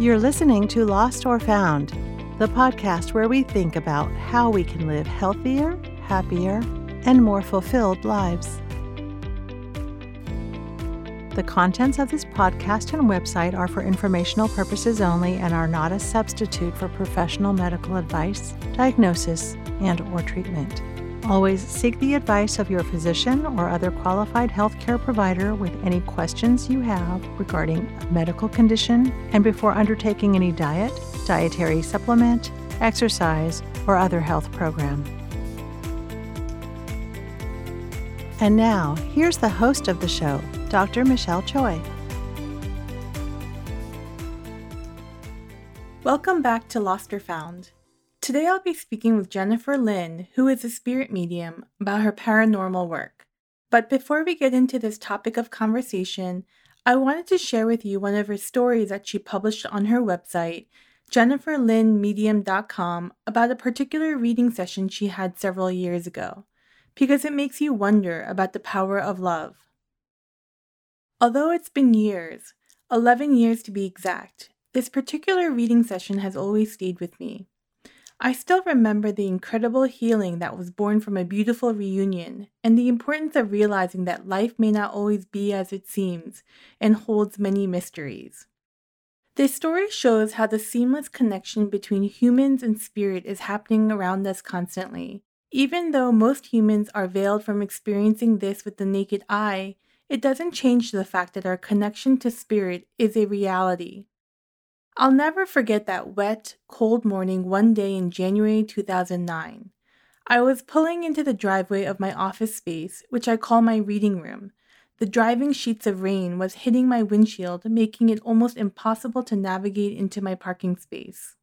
You're listening to Lost or Found, the podcast where we think about how we can live healthier, happier, and more fulfilled lives. The contents of this podcast and website are for informational purposes only and are not a substitute for professional medical advice, diagnosis, and or treatment. Always seek the advice of your physician or other qualified healthcare provider with any questions you have regarding a medical condition and before undertaking any diet, dietary supplement, exercise, or other health program. And now, here's the host of the show, Dr. Michelle Choi. Welcome back to Lost or Found. Today I'll be speaking with Jennifer Lynn, who is a spirit medium, about her paranormal work. But before we get into this topic of conversation, I wanted to share with you one of her stories that she published on her website, jenniferlynnmedium.com, about a particular reading session she had several years ago, because it makes you wonder about the power of love. Although it's been years, 11 years to be exact, this particular reading session has always stayed with me. I still remember the incredible healing that was born from a beautiful reunion and the importance of realizing that life may not always be as it seems and holds many mysteries. This story shows how the seamless connection between humans and spirit is happening around us constantly. Even though most humans are veiled from experiencing this with the naked eye, it doesn't change the fact that our connection to spirit is a reality. I'll never forget that wet, cold morning one day in January 2009. I was pulling into the driveway of my office space, which I call my reading room. The driving sheets of rain was hitting my windshield, making it almost impossible to navigate into my parking space.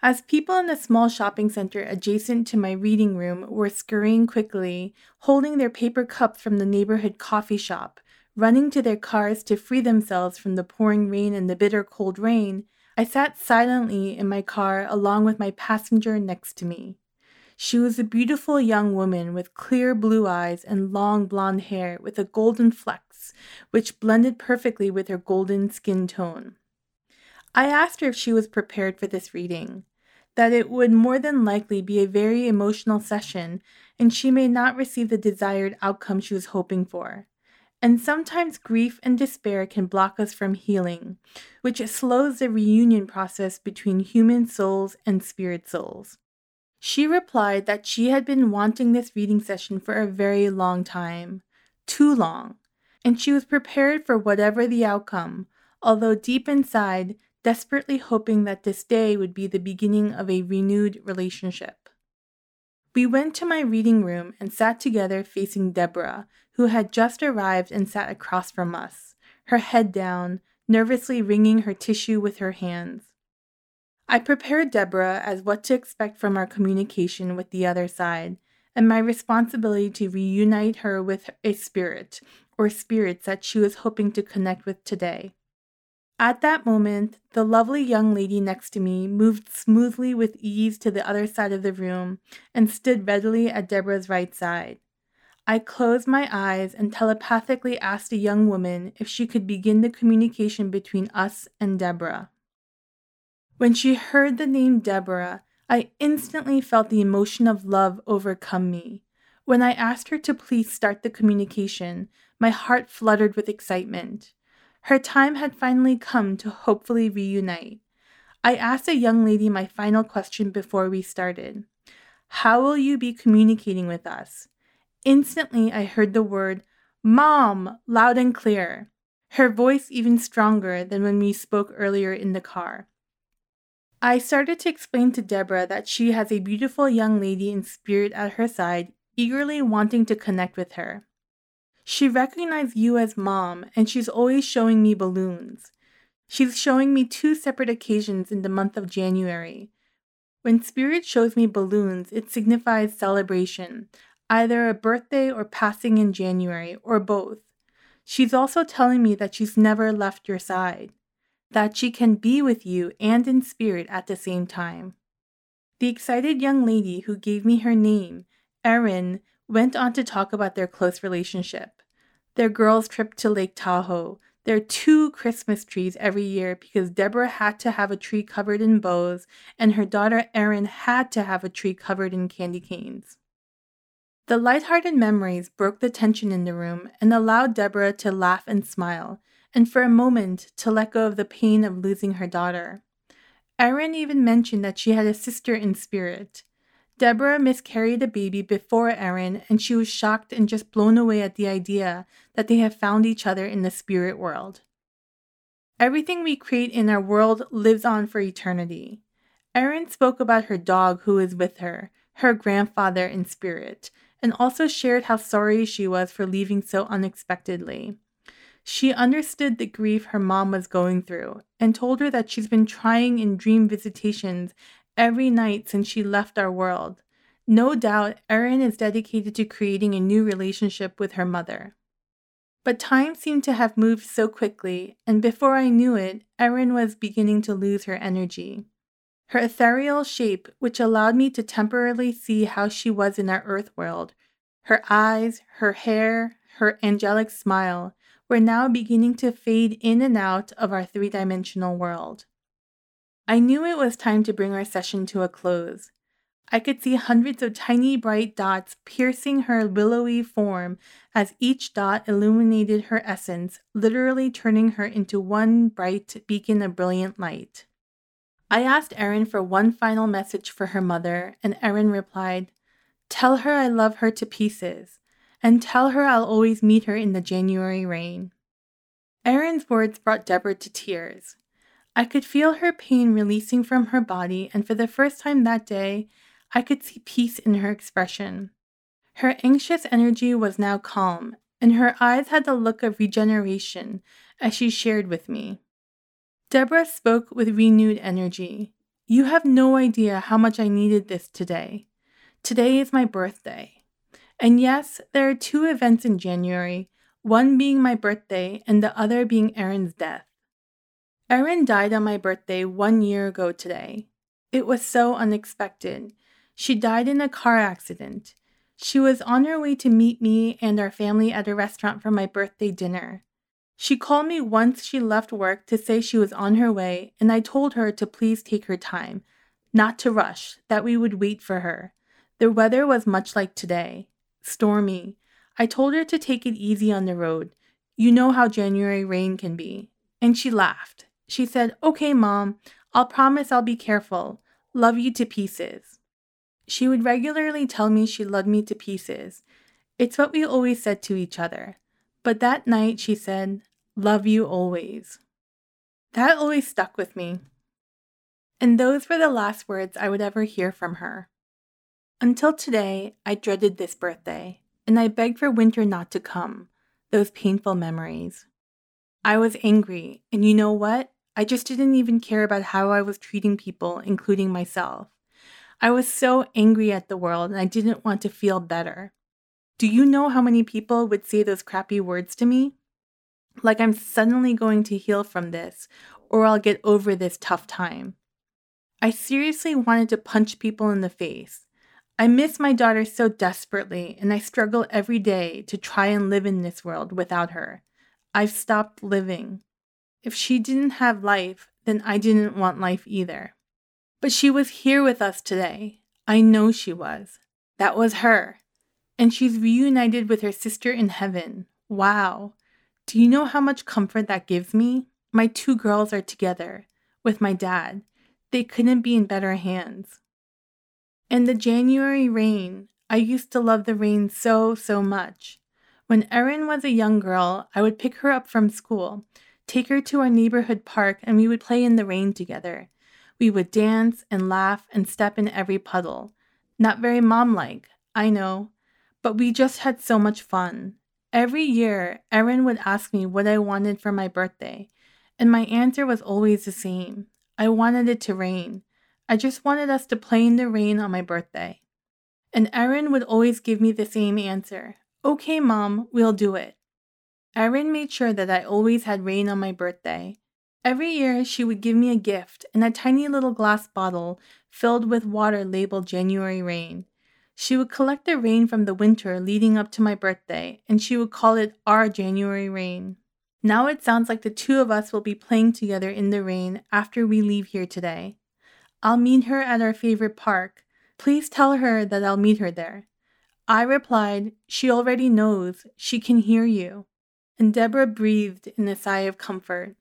As people in the small shopping center adjacent to my reading room were scurrying quickly, holding their paper cups from the neighborhood coffee shop, running to their cars to free themselves from the pouring rain and the bitter cold rain, I sat silently in my car along with my passenger next to me. She was a beautiful young woman with clear blue eyes and long blonde hair with a golden flecks, which blended perfectly with her golden skin tone. I asked her if she was prepared for this reading that it would more than likely be a very emotional session and she may not receive the desired outcome she was hoping for. And sometimes grief and despair can block us from healing, which slows the reunion process between human souls and spirit souls. She replied that she had been wanting this reading session for a very long time, too long, and she was prepared for whatever the outcome, although deep inside, desperately hoping that this day would be the beginning of a renewed relationship. We went to my reading room and sat together facing Deborah, who had just arrived and sat across from us, her head down, nervously wringing her tissue with her hands. I prepared Deborah as what to expect from our communication with the other side, and my responsibility to reunite her with a spirit, or spirits that she was hoping to connect with today. At that moment, the lovely young lady next to me moved smoothly with ease to the other side of the room and stood readily at Deborah's right side. I closed my eyes and telepathically asked the young woman if she could begin the communication between us and Deborah. When she heard the name Deborah, I instantly felt the emotion of love overcome me. When I asked her to please start the communication, my heart fluttered with excitement. Her time had finally come to hopefully reunite. I asked the young lady my final question before we started How will you be communicating with us? Instantly, I heard the word Mom loud and clear, her voice even stronger than when we spoke earlier in the car. I started to explain to Deborah that she has a beautiful young lady in spirit at her side, eagerly wanting to connect with her. She recognized you as mom, and she's always showing me balloons. She's showing me two separate occasions in the month of January. When Spirit shows me balloons, it signifies celebration, either a birthday or passing in January, or both. She's also telling me that she's never left your side, that she can be with you and in spirit at the same time. The excited young lady who gave me her name, Erin, went on to talk about their close relationship their girls' trip to Lake Tahoe, There are two Christmas trees every year because Deborah had to have a tree covered in bows and her daughter Erin had to have a tree covered in candy canes. The light-hearted memories broke the tension in the room and allowed Deborah to laugh and smile, and for a moment to let go of the pain of losing her daughter. Erin even mentioned that she had a sister in spirit. Deborah miscarried a baby before Erin, and she was shocked and just blown away at the idea that they have found each other in the spirit world. Everything we create in our world lives on for eternity. Erin spoke about her dog who is with her, her grandfather in spirit, and also shared how sorry she was for leaving so unexpectedly. She understood the grief her mom was going through and told her that she's been trying in dream visitations every night since she left our world. No doubt, Erin is dedicated to creating a new relationship with her mother. But time seemed to have moved so quickly, and before I knew it, Erin was beginning to lose her energy. Her ethereal shape, which allowed me to temporarily see how she was in our earth world, her eyes, her hair, her angelic smile, were now beginning to fade in and out of our three dimensional world. I knew it was time to bring our session to a close. I could see hundreds of tiny bright dots piercing her willowy form as each dot illuminated her essence, literally turning her into one bright beacon of brilliant light. I asked Erin for one final message for her mother, and Erin replied, Tell her I love her to pieces and tell her I'll always meet her in the January rain. Erin's words brought Deborah to tears. I could feel her pain releasing from her body, and for the first time that day, I could see peace in her expression. Her anxious energy was now calm, and her eyes had the look of regeneration as she shared with me. Deborah spoke with renewed energy. You have no idea how much I needed this today. Today is my birthday. And yes, there are two events in January, one being my birthday and the other being Erin's death. Erin died on my birthday one year ago today. It was so unexpected. She died in a car accident. She was on her way to meet me and our family at a restaurant for my birthday dinner. She called me once she left work to say she was on her way, and I told her to please take her time, not to rush, that we would wait for her. The weather was much like today stormy. I told her to take it easy on the road. You know how January rain can be. And she laughed. She said, Okay, Mom, I'll promise I'll be careful. Love you to pieces. She would regularly tell me she loved me to pieces. It's what we always said to each other. But that night she said, Love you always. That always stuck with me. And those were the last words I would ever hear from her. Until today, I dreaded this birthday, and I begged for winter not to come, those painful memories. I was angry, and you know what? I just didn't even care about how I was treating people, including myself. I was so angry at the world, and I didn't want to feel better. Do you know how many people would say those crappy words to me? Like I'm suddenly going to heal from this, or I'll get over this tough time. I seriously wanted to punch people in the face. I miss my daughter so desperately, and I struggle every day to try and live in this world without her. I've stopped living. If she didn't have life, then I didn't want life either. But she was here with us today. I know she was. That was her. And she's reunited with her sister in heaven. Wow. Do you know how much comfort that gives me? My two girls are together with my dad. They couldn't be in better hands. In the January rain, I used to love the rain so, so much. When Erin was a young girl, I would pick her up from school, take her to our neighborhood park, and we would play in the rain together. We would dance and laugh and step in every puddle. Not very mom like, I know, but we just had so much fun. Every year, Erin would ask me what I wanted for my birthday, and my answer was always the same I wanted it to rain. I just wanted us to play in the rain on my birthday. And Erin would always give me the same answer Okay, Mom, we'll do it. Erin made sure that I always had rain on my birthday. Every year, she would give me a gift in a tiny little glass bottle filled with water labeled January rain. She would collect the rain from the winter leading up to my birthday, and she would call it our January rain. Now it sounds like the two of us will be playing together in the rain after we leave here today. I'll meet her at our favorite park. Please tell her that I'll meet her there. I replied, She already knows. She can hear you. And Deborah breathed in a sigh of comfort.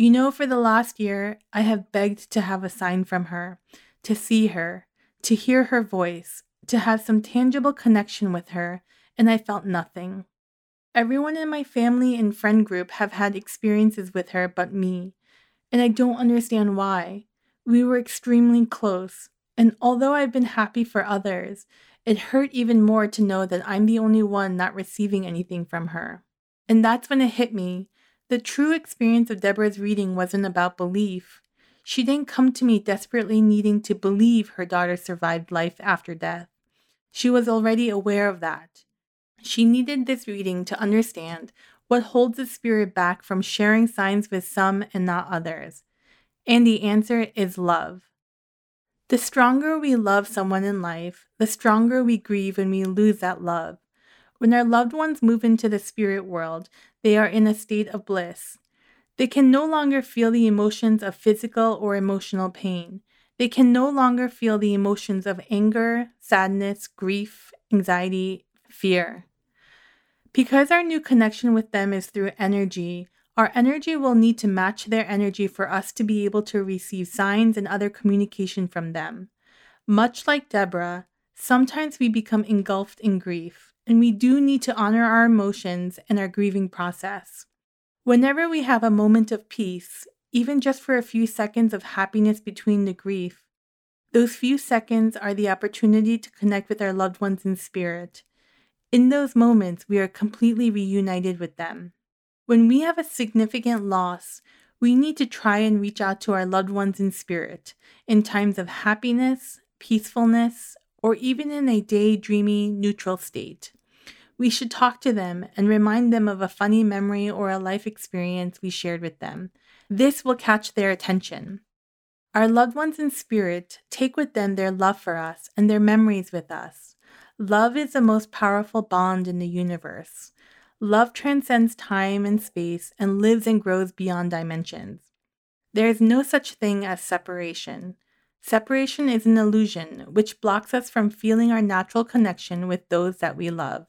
You know, for the last year, I have begged to have a sign from her, to see her, to hear her voice, to have some tangible connection with her, and I felt nothing. Everyone in my family and friend group have had experiences with her but me, and I don't understand why. We were extremely close, and although I've been happy for others, it hurt even more to know that I'm the only one not receiving anything from her. And that's when it hit me. The true experience of Deborah's reading wasn't about belief. She didn't come to me desperately needing to believe her daughter survived life after death. She was already aware of that. She needed this reading to understand what holds the spirit back from sharing signs with some and not others. And the answer is love. The stronger we love someone in life, the stronger we grieve when we lose that love. When our loved ones move into the spirit world, they are in a state of bliss. They can no longer feel the emotions of physical or emotional pain. They can no longer feel the emotions of anger, sadness, grief, anxiety, fear. Because our new connection with them is through energy, our energy will need to match their energy for us to be able to receive signs and other communication from them. Much like Deborah, sometimes we become engulfed in grief and we do need to honor our emotions and our grieving process. Whenever we have a moment of peace, even just for a few seconds of happiness between the grief, those few seconds are the opportunity to connect with our loved ones in spirit. In those moments, we are completely reunited with them. When we have a significant loss, we need to try and reach out to our loved ones in spirit in times of happiness, peacefulness, or even in a daydreamy, neutral state. We should talk to them and remind them of a funny memory or a life experience we shared with them. This will catch their attention. Our loved ones in spirit take with them their love for us and their memories with us. Love is the most powerful bond in the universe. Love transcends time and space and lives and grows beyond dimensions. There is no such thing as separation. Separation is an illusion which blocks us from feeling our natural connection with those that we love.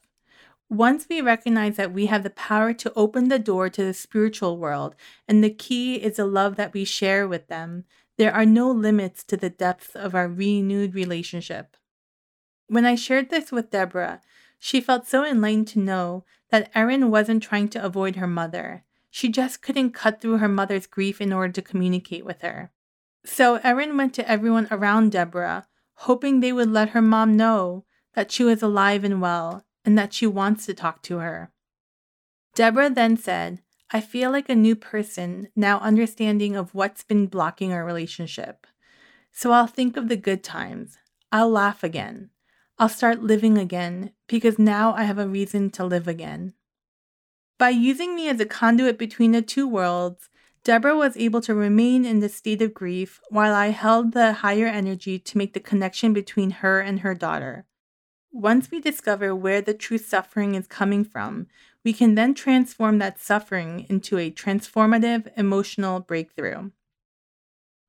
Once we recognize that we have the power to open the door to the spiritual world, and the key is the love that we share with them, there are no limits to the depth of our renewed relationship. When I shared this with Deborah, she felt so enlightened to know that Erin wasn't trying to avoid her mother. She just couldn't cut through her mother's grief in order to communicate with her. So Erin went to everyone around Deborah, hoping they would let her mom know that she was alive and well and that she wants to talk to her. Deborah then said, I feel like a new person now understanding of what's been blocking our relationship. So I'll think of the good times. I'll laugh again. I'll start living again because now I have a reason to live again. By using me as a conduit between the two worlds, Deborah was able to remain in the state of grief while I held the higher energy to make the connection between her and her daughter. Once we discover where the true suffering is coming from, we can then transform that suffering into a transformative emotional breakthrough.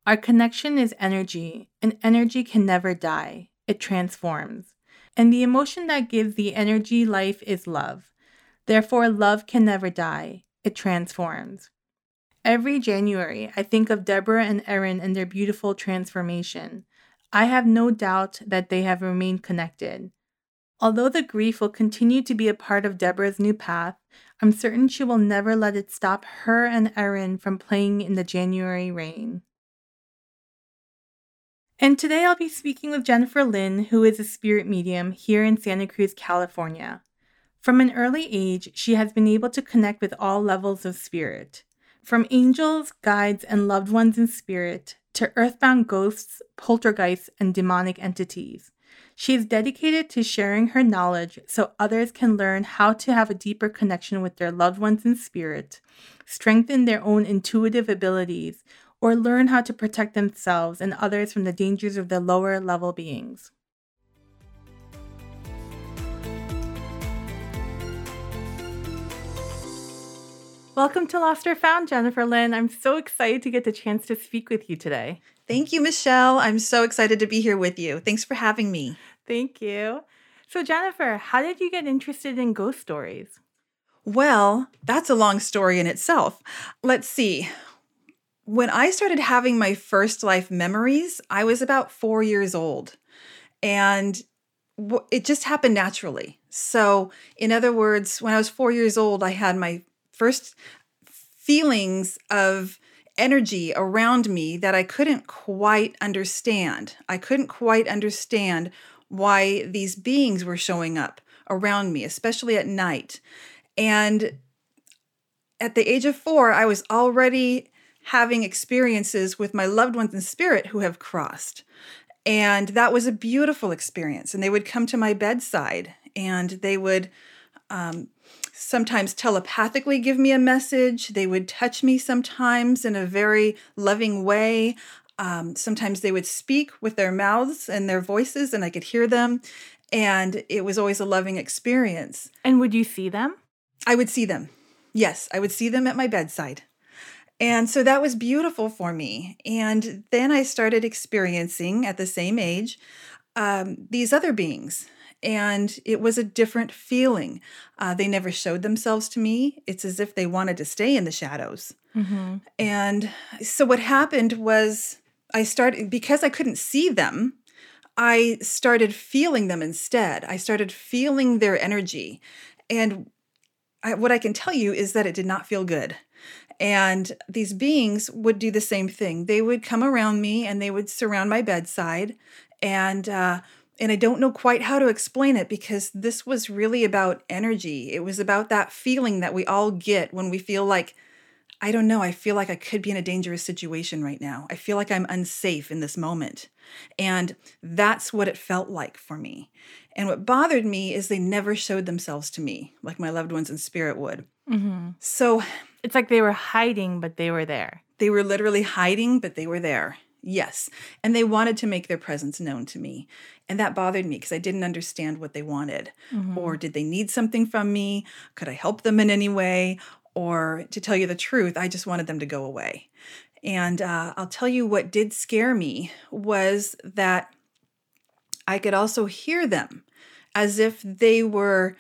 Our connection is energy, and energy can never die, it transforms. And the emotion that gives the energy life is love. Therefore, love can never die, it transforms. Every January, I think of Deborah and Erin and their beautiful transformation. I have no doubt that they have remained connected. Although the grief will continue to be a part of Deborah's new path, I'm certain she will never let it stop her and Erin from playing in the January rain. And today I'll be speaking with Jennifer Lynn, who is a spirit medium here in Santa Cruz, California. From an early age, she has been able to connect with all levels of spirit. From angels, guides, and loved ones in spirit to earthbound ghosts, poltergeists, and demonic entities. She is dedicated to sharing her knowledge so others can learn how to have a deeper connection with their loved ones in spirit, strengthen their own intuitive abilities, or learn how to protect themselves and others from the dangers of the lower level beings. Welcome to Lost or Found, Jennifer Lynn. I'm so excited to get the chance to speak with you today. Thank you, Michelle. I'm so excited to be here with you. Thanks for having me. Thank you. So, Jennifer, how did you get interested in ghost stories? Well, that's a long story in itself. Let's see. When I started having my first life memories, I was about four years old. And it just happened naturally. So, in other words, when I was four years old, I had my first feelings of energy around me that I couldn't quite understand. I couldn't quite understand why these beings were showing up around me, especially at night. And at the age of four, I was already having experiences with my loved ones in spirit who have crossed. And that was a beautiful experience. And they would come to my bedside and they would um, sometimes telepathically give me a message. They would touch me sometimes in a very loving way. Um, sometimes they would speak with their mouths and their voices, and I could hear them. And it was always a loving experience. And would you see them? I would see them. Yes, I would see them at my bedside. And so that was beautiful for me. And then I started experiencing at the same age um, these other beings. And it was a different feeling. Uh, they never showed themselves to me. It's as if they wanted to stay in the shadows. Mm-hmm. And so what happened was I started, because I couldn't see them, I started feeling them instead. I started feeling their energy. And I, what I can tell you is that it did not feel good. And these beings would do the same thing. They would come around me and they would surround my bedside. And, uh, and I don't know quite how to explain it because this was really about energy. It was about that feeling that we all get when we feel like, I don't know, I feel like I could be in a dangerous situation right now. I feel like I'm unsafe in this moment. And that's what it felt like for me. And what bothered me is they never showed themselves to me like my loved ones in spirit would. Mm-hmm. So it's like they were hiding, but they were there. They were literally hiding, but they were there. Yes. And they wanted to make their presence known to me. And that bothered me because I didn't understand what they wanted. Mm-hmm. Or did they need something from me? Could I help them in any way? Or to tell you the truth, I just wanted them to go away. And uh, I'll tell you what did scare me was that I could also hear them as if they were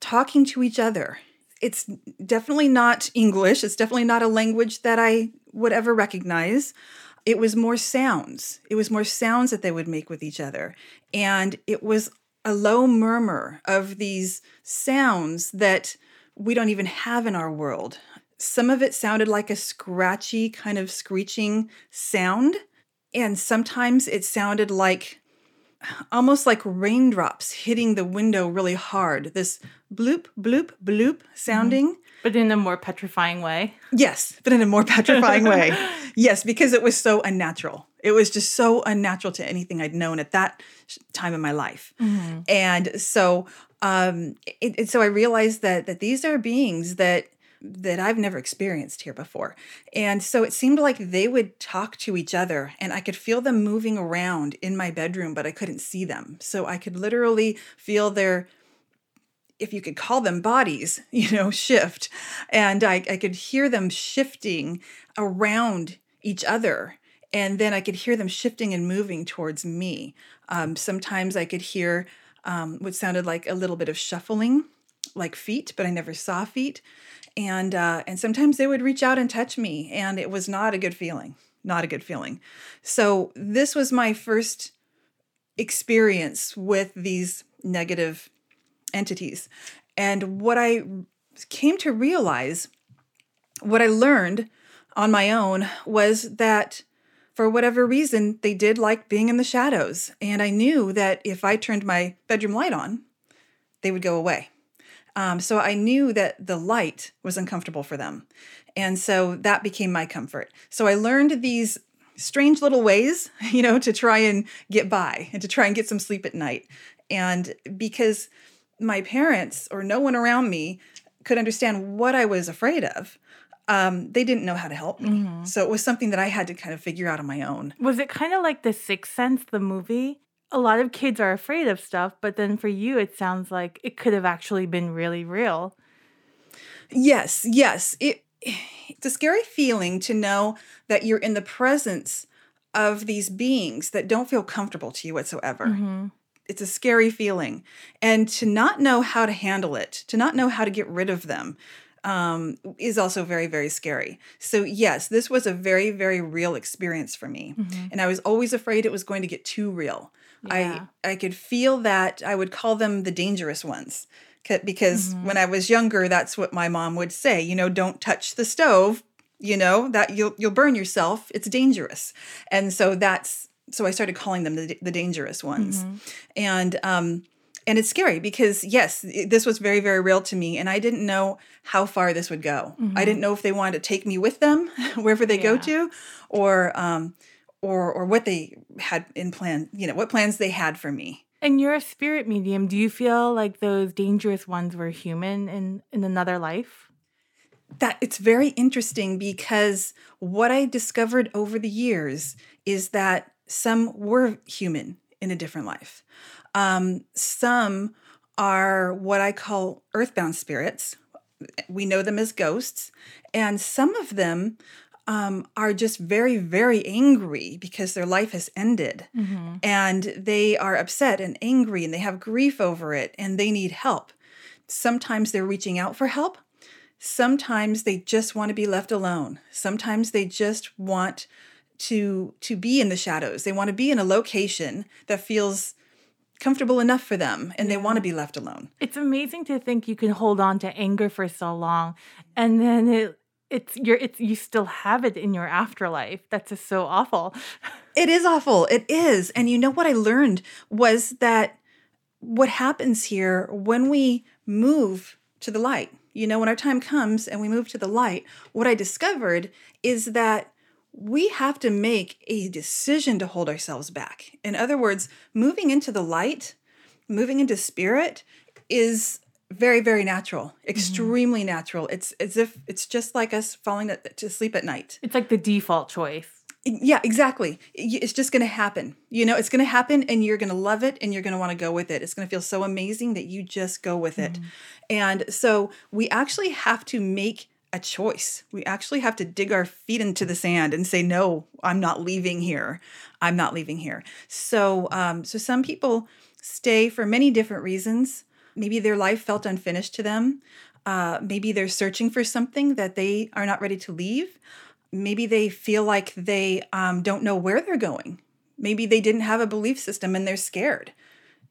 talking to each other it's definitely not English. It's definitely not a language that I would ever recognize. It was more sounds. It was more sounds that they would make with each other. And it was a low murmur of these sounds that we don't even have in our world. Some of it sounded like a scratchy, kind of screeching sound. And sometimes it sounded like almost like raindrops hitting the window really hard. This bloop, bloop, bloop sounding. Mm-hmm. But in a more petrifying way. Yes, but in a more petrifying way. Yes, because it was so unnatural. It was just so unnatural to anything I'd known at that time in my life. Mm-hmm. And so, um, it, it, so I realized that that these are beings that that I've never experienced here before. And so it seemed like they would talk to each other and I could feel them moving around in my bedroom, but I couldn't see them. So I could literally feel their if you could call them bodies, you know, shift. And I, I could hear them shifting around each other. And then I could hear them shifting and moving towards me. Um, sometimes I could hear um, what sounded like a little bit of shuffling, like feet, but I never saw feet and uh, and sometimes they would reach out and touch me, and it was not a good feeling. Not a good feeling. So this was my first experience with these negative entities, and what I came to realize, what I learned on my own was that for whatever reason, they did like being in the shadows. And I knew that if I turned my bedroom light on, they would go away. Um, so I knew that the light was uncomfortable for them. And so that became my comfort. So I learned these strange little ways, you know, to try and get by and to try and get some sleep at night. And because my parents or no one around me could understand what I was afraid of, um, they didn't know how to help me. Mm-hmm. So it was something that I had to kind of figure out on my own. Was it kind of like The Sixth Sense, the movie? a lot of kids are afraid of stuff, but then for you, it sounds like it could have actually been really real. Yes, yes. It it's a scary feeling to know that you're in the presence of these beings that don't feel comfortable to you whatsoever. Mm-hmm. It's a scary feeling. And to not know how to handle it, to not know how to get rid of them, um, is also very, very scary. So, yes, this was a very, very real experience for me. Mm-hmm. And I was always afraid it was going to get too real. Yeah. I, I could feel that I would call them the dangerous ones. Because Mhm. when I was younger, that's what my mom would say. You know, don't touch the stove. You know that you'll you'll burn yourself. It's dangerous, and so that's so I started calling them the, the dangerous ones, Mhm. and um, and it's scary because yes, it- this was very very real to me, and I didn't know how far this would go. I Mhm. didn't know if they wanted to take me with them wherever they go to, or um, or or what they had in plan. You know what plans they had for me. And you're a spirit medium. Do you feel like those dangerous ones were human in, in another life? that it's very interesting because what I discovered over the years is that some were human in a different life. Um, some are what I call earthbound spirits. We know them as ghosts. And some of them um, are just very, very angry because their life has ended Mm-hmm. and they are upset and angry and they have grief over it and they need help. Sometimes they're reaching out for help. Sometimes they just want to be left alone. Sometimes they just want to to be in the shadows. They want to be in a location that feels comfortable enough for them and they want to mm-hmm. be left alone. It's amazing to think you can hold on to anger for so long and then it it's you're it's you still have it in your afterlife. That's just so awful. It is awful. It is. And you know what I learned was that what happens here when we move to the light, you know, when our time comes and we move to the light, what I discovered is that we have to make a decision to hold ourselves back. In other words, moving into the light, moving into spirit is very very natural mm-hmm. extremely natural it's as if it's just like us falling to- to sleep at night It's like the default choice. yeah, exactly. It's just going to happen. You know, it's going to happen and you're going to love it and you're going to want to go with it. It's going to feel so amazing that you just go with it. Mm-hmm. And so we actually have to make a choice. We actually have to dig our feet into the sand and say, no, I'm not leaving here. I'm not leaving here. So, um, so some people stay for many different reasons. Maybe their life felt unfinished to them. Uh, maybe they're searching for something that they are not ready to leave maybe they feel like they um, don't know where they're going maybe they didn't have a belief system and they're scared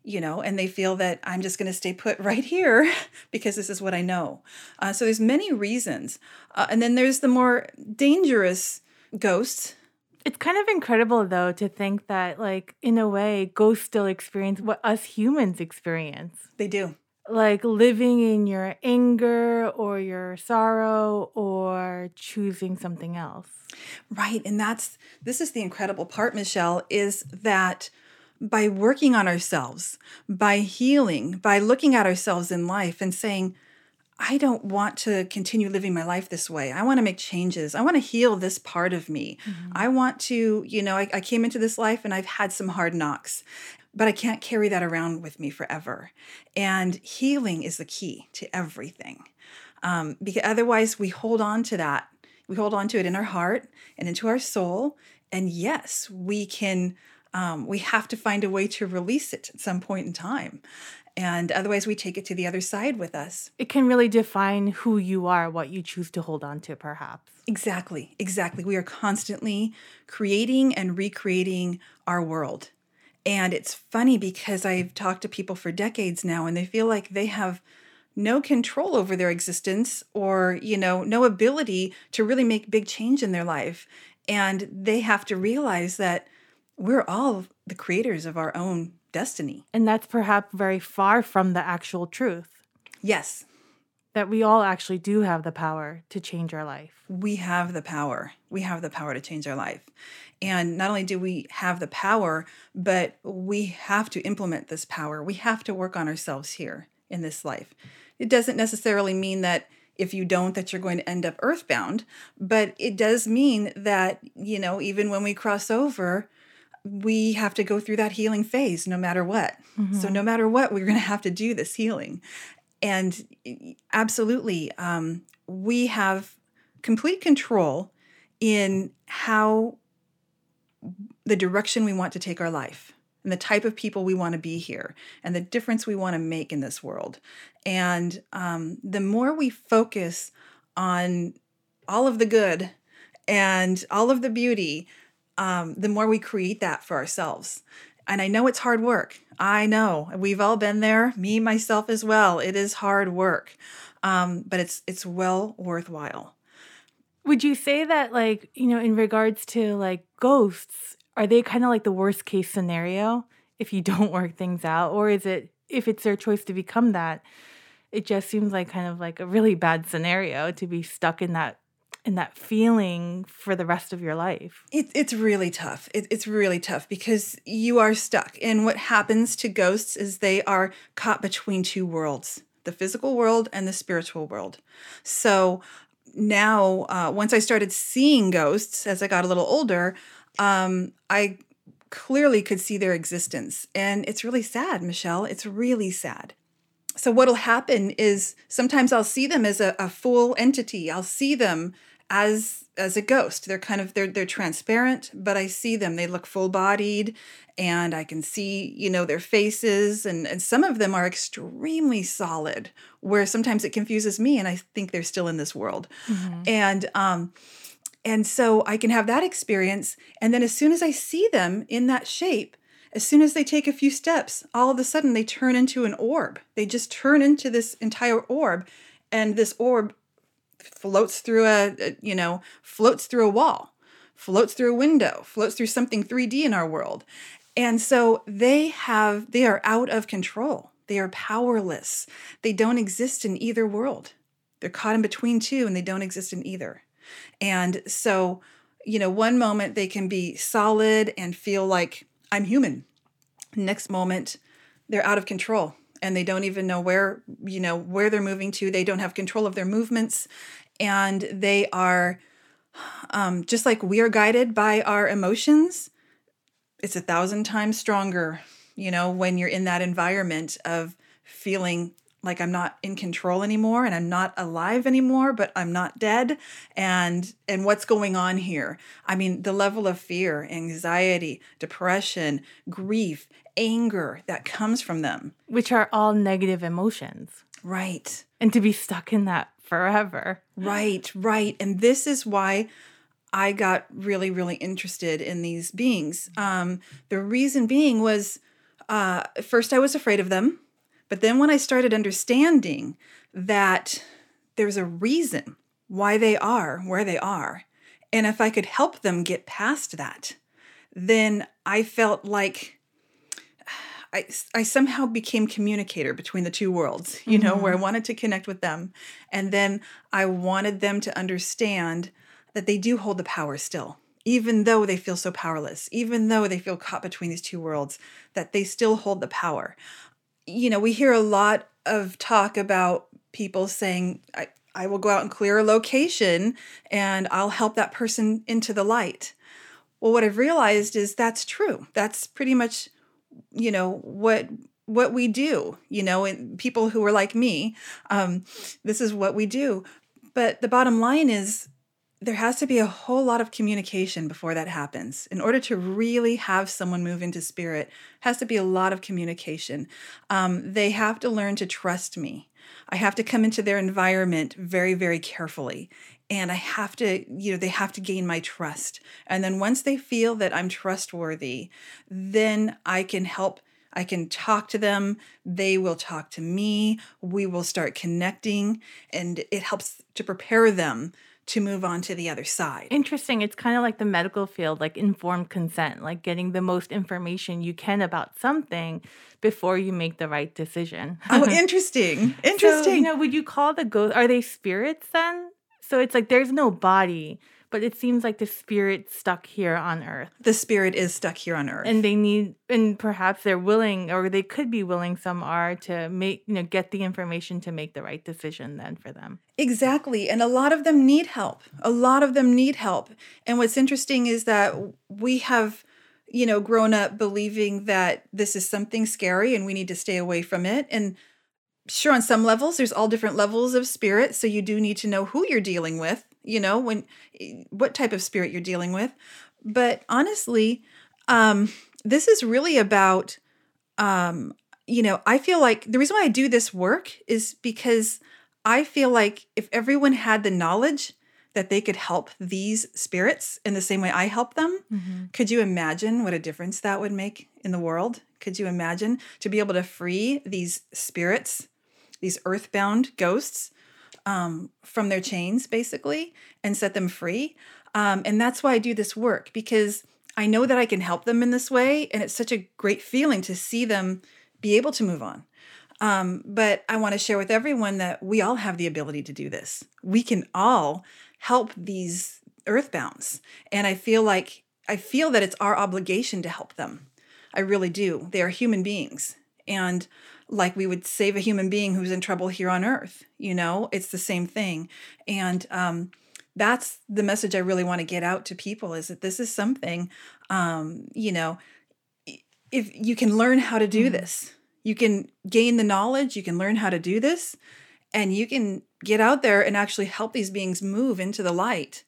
you know and they feel that i'm just going to stay put right here because this is what i know uh, so there's many reasons uh, and then there's the more dangerous ghosts It's kind of incredible though to think that like in a way ghosts still experience what us humans experience. they do Like living in your anger or your sorrow or choosing something else. Right. And that's this is the incredible part, Michelle, is that by working on ourselves, by healing, by looking at ourselves in life and saying, I don't want to continue living my life this way. I want to make changes. I want to heal this part of me. I want to, you know, I, I came into this life and I've had some hard knocks, but I can't carry that around with me forever. And healing is the key to everything. Um, because otherwise, we hold on to that. We hold on to it in our heart and into our soul. And yes, we can, um, we have to find a way to release it at some point in time. And otherwise, we take it to the other side with us. It can really define who you are, what you choose to hold on to, perhaps. Exactly, exactly. We are constantly creating and recreating our world. And it's funny because I've talked to people for decades now and they feel like they have no control over their existence or, you know, no ability to really make big change in their life. And they have to realize that we're all the creators of our own destiny. And that's perhaps very far from the actual truth Yes, that we all actually do have the power to change our life. we have the power. We have the power to change our life. And not only do we have the power, but we have to implement this power. We have to work on ourselves here in this life. It doesn't necessarily mean that if you don't that you're going to end up earthbound, but it does mean that, you know, even when we cross over, we have to go through that healing phase no matter what. So no matter what, we're going to have to do this healing. and absolutely, um, we have complete control in how the direction we want to take our life and the type of people we want to be here and the difference we want to make in this world. And um, the more we focus on all of the good and all of the beauty, um, the more we create that for ourselves. And I know it's hard work. I know we've all been there, me myself as well. It is hard work, um, but it's it's well worthwhile. Would you say that, like, you know, in regards to like ghosts, are they kind of like the worst case scenario if you don't work things out? Or is it, if it's their choice to become that, it just seems like kind of like a really bad scenario to be stuck in that in that feeling for the rest of your life. It, it's really tough. It, it's really tough because you are stuck. And what happens to ghosts is they are caught between two worlds the physical world and the spiritual world. So now, uh, once I started seeing ghosts as I got a little older, um, I clearly could see their existence. And it's really sad, Michelle. It's really sad. So, what'll happen is sometimes I'll see them as a, a full entity. I'll see them as as a ghost. They're kind of they're they're transparent, but I see them. They look full bodied, and I can see you know their faces, and and some of them are extremely solid. Where sometimes it confuses me, and I think they're still in this world. Mm-hmm. And um, and so I can have that experience. And then as soon as I see them in that shape, as soon as they take a few steps, all of a sudden they turn into an orb. They just turn into this entire orb, and this orb floats through a, a you know, floats through a wall, floats through a window, floats through something 3D in our world. And so they have they are out of control. They are powerless. They don't exist in either world. They're caught in between two and they don't exist in either. And so, you know, one moment they can be solid and feel like I'm human. Next moment, they're out of control and they don't even know where, you know, where they're moving to. They don't have control of their movements and they are um, just like we are guided by our emotions. It's a thousand times stronger, you know, when you're in that environment of feeling like I'm not in control anymore and I'm not alive anymore, but I'm not dead. And and what's going on here? I mean, the level of fear, anxiety, depression, grief, anger that comes from them, which are all negative emotions. Right. And to be stuck in that forever. Right, right. And this is why I got really, really interested in these beings. Um, the reason being was uh, first I was afraid of them but then when I started understanding that there's a reason why they are where they are, and if I could help them get past that, then I felt like I, I somehow became communicator between the two worlds, you know, mm-hmm. where I wanted to connect with them. And then I wanted them to understand that they do hold the power still, even though they feel so powerless, even though they feel caught between these two worlds, that they still hold the power you know, we hear a lot of talk about people saying, I, I will go out and clear a location and I'll help that person into the light. Well, what I've realized is that's true. That's pretty much, you know, what what we do. You know, and people who are like me, um, this is what we do. But the bottom line is, there has to be a whole lot of communication before that happens. In order to really have someone move into spirit, has to be a lot of communication. Um, they have to learn to trust me. I have to come into their environment very, very carefully. And I have to, you know, they have to gain my trust. And then once they feel that I'm trustworthy, then I can help I can talk to them. They will talk to me. We will start connecting, and it helps to prepare them to move on to the other side. Interesting. It's kind of like the medical field, like informed consent, like getting the most information you can about something before you make the right decision. oh, interesting. Interesting. So, you know, would you call the ghost, are they spirits then? So it's like there's no body, but it seems like the spirit stuck here on earth. The spirit is stuck here on earth. And they need and perhaps they're willing or they could be willing some are to make, you know, get the information to make the right decision then for them. Exactly. And a lot of them need help. A lot of them need help. And what's interesting is that we have you know grown up believing that this is something scary and we need to stay away from it and sure on some levels there's all different levels of spirit so you do need to know who you're dealing with you know when what type of spirit you're dealing with but honestly um this is really about um you know i feel like the reason why i do this work is because i feel like if everyone had the knowledge that they could help these spirits in the same way i help them Mm-hmm. could you imagine what a difference that would make in the world could you imagine to be able to free these spirits these earthbound ghosts um, from their chains basically and set them free. Um, and that's why i do this work because i know that i can help them in this way and it's such a great feeling to see them be able to move on. Um, but i want to share with everyone that we all have the ability to do this. We can all help these earthbounds and i feel like i feel that it's our obligation to help them. I really do. They are human beings. And like we would save a human being who's in trouble here on earth you know? It's the same thing. And um, that's the message i really want to get out to people is that this is something um, you know if you can learn how to do this. You can gain the knowledge you can learn how to do this and you can get out there and actually help these beings move into the light.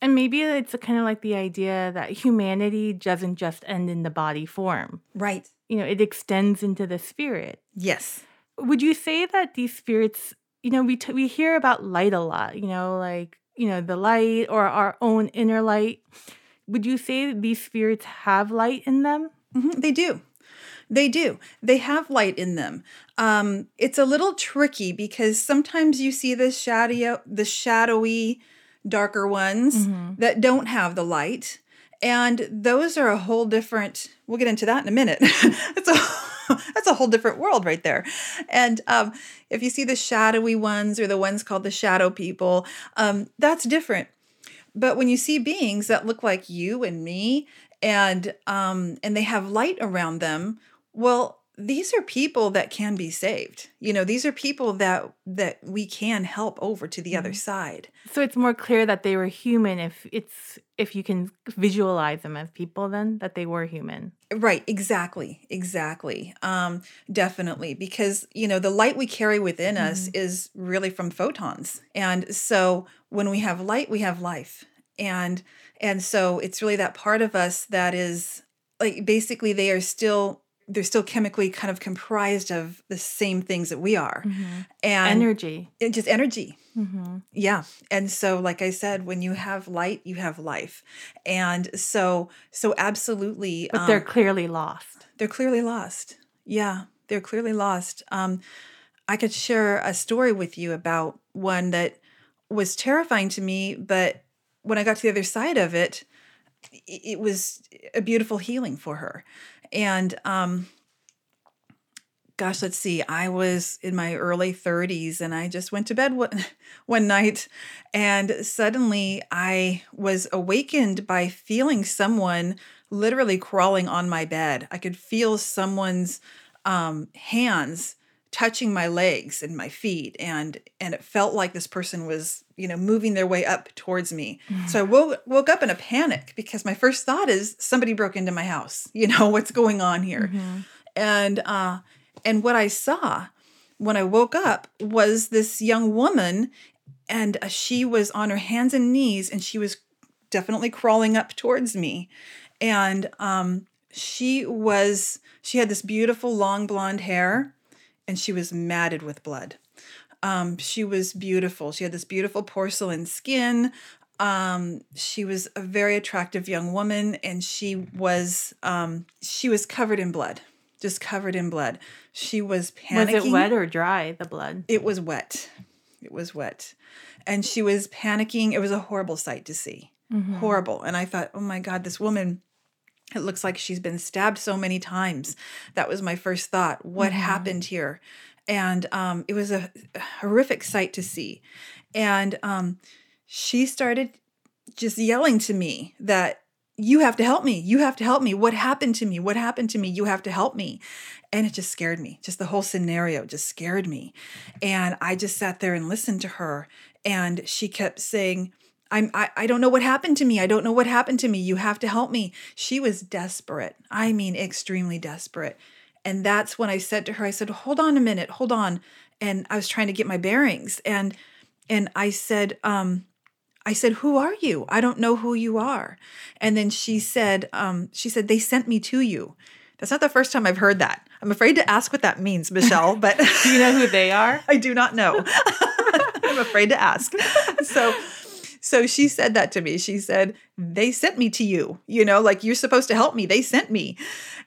And maybe it's kind of like the idea that humanity doesn't just end in the body form. right You know, it extends into the spirit. yes Would you say that these spirits, you know, we t- we hear about light a lot, you know, like, you know, the light or our own inner light. Would you say that these spirits have light in them? Mhm, they do. They do. They have light in them. Um, it's a little tricky because sometimes you see the shadow, the shadowy, darker ones that don't have the light, and those are a whole different. We'll get into that in a minute. that's a that's a whole different world right there. And um, if you see the shadowy ones or the ones called the shadow people, um, that's different but when you see beings that look like you and me and um and they have light around them well these are people that can be saved. You know these are people that that we can help over to the other side. So it's more clear that they were human if it's if you can visualize them as people then that they were human. right exactly exactly. Um definitely because you know the light we carry within us is really from photons. And so when we have light we have life. And and so it's really that part of us that is like basically they are still they're still chemically kind of comprised of the same things that we are and Energy. it just energy hmm yeah and so like i said when you have light you have life and so so absolutely But they're um, clearly lost. they're clearly lost. Yeah, they're clearly lost. Um, I could share a story with you about one that was terrifying to me, but when I got to the other side of it, it was a beautiful healing for her. And um, gosh, let's see, I was in my early 30s and I just went to bed one, one night and suddenly I was awakened by feeling someone literally crawling on my bed. I could feel someone's um, hands touching my legs and my feet and and it felt like this person was you know moving their way up towards me. So i woke, woke up in a panic because my first thought is somebody broke into my house. You know what's going on here? And uh and what i saw when i woke up was this young woman and uh, she was on her hands and knees and she was definitely crawling up towards me. And um she was she had this beautiful long blonde hair and she was matted with blood um she was beautiful she had this beautiful porcelain skin um she was a very attractive young woman and she was um she was covered in blood just covered in blood she was panicking Was it wet or dry, the blood? it was wet. It was wet. And she was panicking. It was a horrible sight to see. Horrible. And I thought, oh my God, this woman, it looks like she's been stabbed so many times. That was my first thought. What happened here? And um, it was a horrific sight to see. And um, she started just yelling to me that you have to help me. You have to help me. What happened to me? What happened to me? You have to help me. And it just scared me. Just the whole scenario just scared me. And I just sat there and listened to her. And she kept saying, I'm I, I don't know what happened to me. I don't know what happened to me. You have to help me. She was desperate. I mean extremely desperate. And that's when I said to her, I said, hold on a minute, hold on. And I was trying to get my bearings. And and I said, um, I said, Who are you? I don't know who you are. And then she said, um, she said, they sent me to you. That's not the first time I've heard that. I'm afraid to ask what that means, Michelle, but do you know who they are? I do not know. I'm afraid to ask. So so she said that to me. She said, They sent me to you, you know, like you're supposed to help me. They sent me.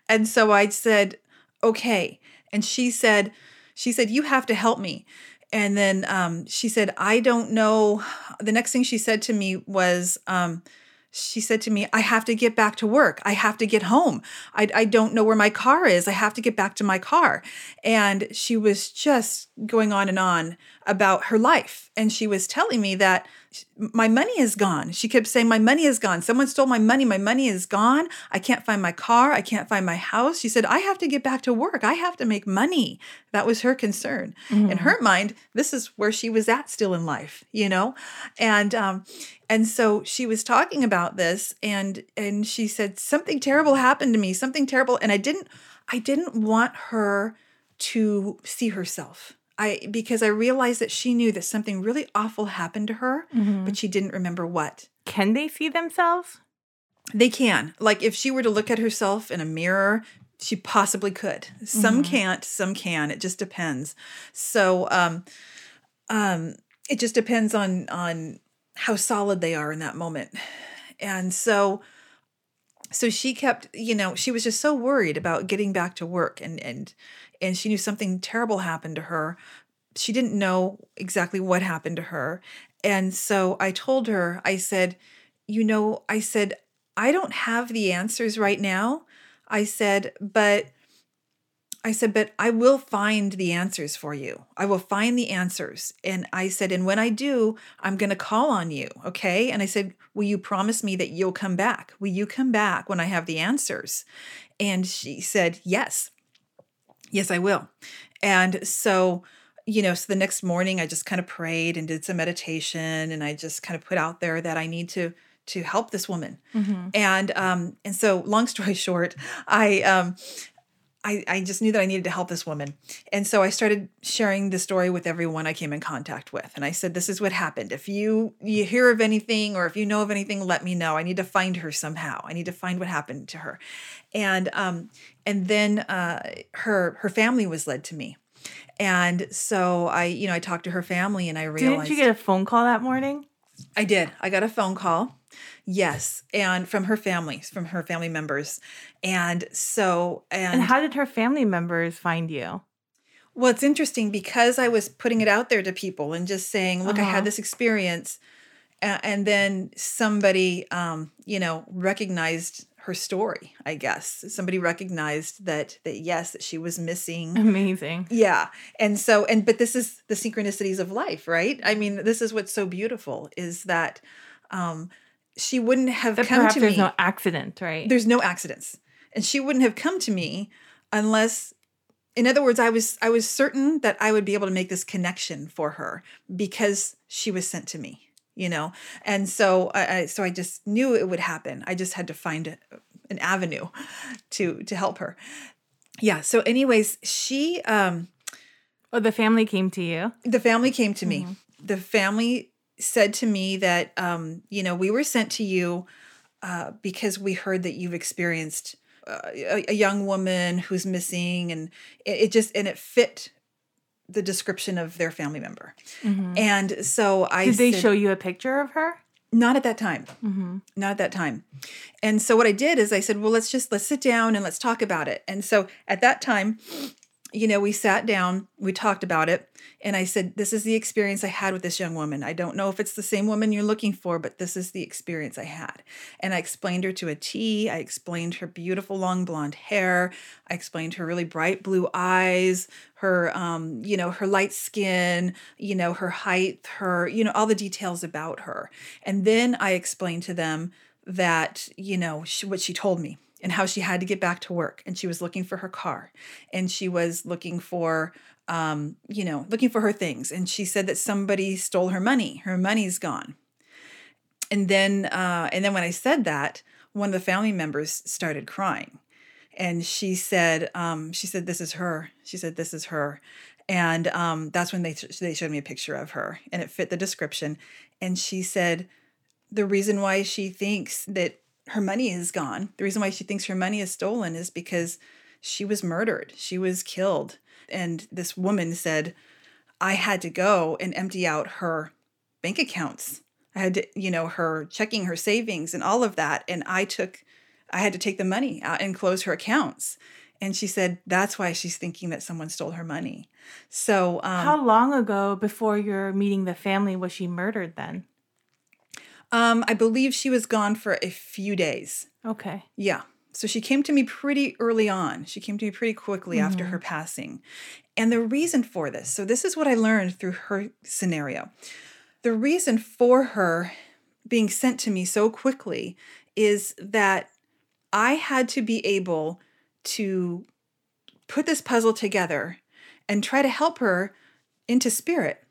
And so I said, Okay. And she said, She said, You have to help me. And then um, she said, I don't know. The next thing she said to me was, um, she said to me, I have to get back to work. I have to get home. I, I don't know where my car is. I have to get back to my car. And she was just going on and on about her life. And she was telling me that my money is gone. She kept saying, My money is gone. Someone stole my money. My money is gone. I can't find my car. I can't find my house. She said, I have to get back to work. I have to make money. That was her concern. Mm-hmm. In her mind, this is where she was at still in life, you know? And um, and so she was talking about this and and she said, Something terrible happened to me, something terrible. And I didn't I didn't want her to see herself I because I realized that she knew that something really awful happened to her, mm-hmm. but she didn't remember what. Can they see themselves? They can. Like if she were to look at herself in a mirror, she possibly could. Some mm-hmm. can't, some can. It just depends. So um um it just depends on on how solid they are in that moment. And so so she kept, you know, she was just so worried about getting back to work and and and she knew something terrible happened to her. She didn't know exactly what happened to her. And so I told her, I said, you know, I said, I don't have the answers right now. I said, but I said, but I will find the answers for you. I will find the answers. And I said, and when I do, I'm going to call on you. Okay. And I said, will you promise me that you'll come back? Will you come back when I have the answers? And she said, yes. Yes, I will. And so, you know, so the next morning I just kind of prayed and did some meditation and I just kind of put out there that I need to to help this woman. Mm-hmm. And um and so long story short, I um I, I just knew that I needed to help this woman. And so I started sharing the story with everyone I came in contact with. And I said, This is what happened. If you you hear of anything or if you know of anything, let me know. I need to find her somehow. I need to find what happened to her. And um, and then uh, her her family was led to me. And so I, you know, I talked to her family and I realized Didn't you get a phone call that morning? I did. I got a phone call Yes, and from her family, from her family members. And so and, and how did her family members find you? Well, it's interesting because I was putting it out there to people and just saying, "Look, uh-huh. I had uh-huh. this experience." and then somebody um, you know, recognized her story, I guess. Somebody recognized that that yes, that she was missing. Amazing. Yeah. And so and but this is the synchronicities of life, right? I mean, this is what's so beautiful is that um she wouldn't have that come to there's me. There's no accident, right? There's no accidents. And she wouldn't have come to me unless in other words, I was I was certain that I would be able to make this connection for her because she was sent to me, you know. And so I, so I just knew it would happen. I just had to find a, an avenue to to help her. Yeah. So, anyways, she um, oh, the family came to you. The family came to mm-hmm. me. The family said to me that, um, you know, we were sent to you uh, because we heard that you've experienced uh, a, a, young woman who's missing, and it, it, just and it fit the description of their family member. Mm-hmm. And so I did they said, show you a picture of her? Not at that time. Mm-hmm. Not at that time. And so what I did is I said, well, let's just let's sit down and let's talk about it. And so at that time, you know, we sat down, we talked about it, and I said, This is the experience I had with this young woman. I don't know if it's the same woman you're looking for, but this is the experience I had. And I explained her to a T. I explained her beautiful long blonde hair. I explained her really bright blue eyes, her, um, you know, her light skin, you know, her height, her, you know, all the details about her. And then I explained to them that, you know, she, what she told me and how she had to get back to work and she was looking for her car and she was looking for um, you know looking for her things and she said that somebody stole her money her money's gone and then uh, and then when i said that one of the family members started crying and she said, um, she said, this is her. She said, this is her. And um, that's when they they showed me a picture of her, and it fit the description. And she said, the reason why she thinks that her money is gone, the reason why she thinks her money is stolen, is because she was murdered. She was killed. And this woman said, I had to go and empty out her bank accounts. I had to, you know, her checking her savings and all of that. And I took, I had to take the money out and close her accounts. And she said that's why she's thinking that someone stole her money. So, um, how long ago before your meeting the family was she murdered then? Um, I believe she was gone for a few days. Okay. Yeah. So she came to me pretty early on. She came to me pretty quickly mm-hmm. after her passing. And the reason for this so, this is what I learned through her scenario. The reason for her being sent to me so quickly is that I had to be able to put this puzzle together and try to help her into spirit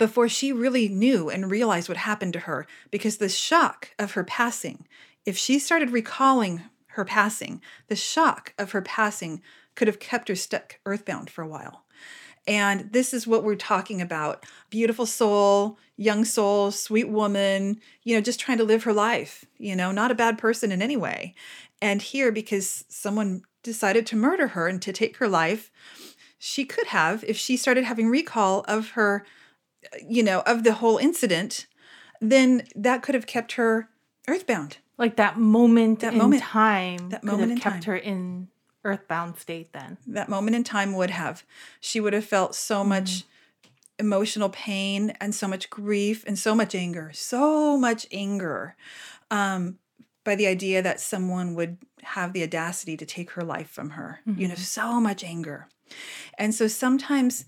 before she really knew and realized what happened to her because the shock of her passing if she started recalling her passing the shock of her passing could have kept her stuck earthbound for a while and this is what we're talking about beautiful soul, young soul, sweet woman, you know, just trying to live her life, you know, not a bad person in any way. And here, because someone decided to murder her and to take her life, she could have, if she started having recall of her, you know, of the whole incident, then that could have kept her earthbound. Like that moment that in moment, time that moment could have kept time. her in earthbound state then. That moment in time would have. She would have felt so mm-hmm. much emotional pain and so much grief and so much anger, so much anger um, by the idea that someone would have the audacity to take her life from her. Mm-hmm. You know, mm-hmm. so much anger. And so sometimes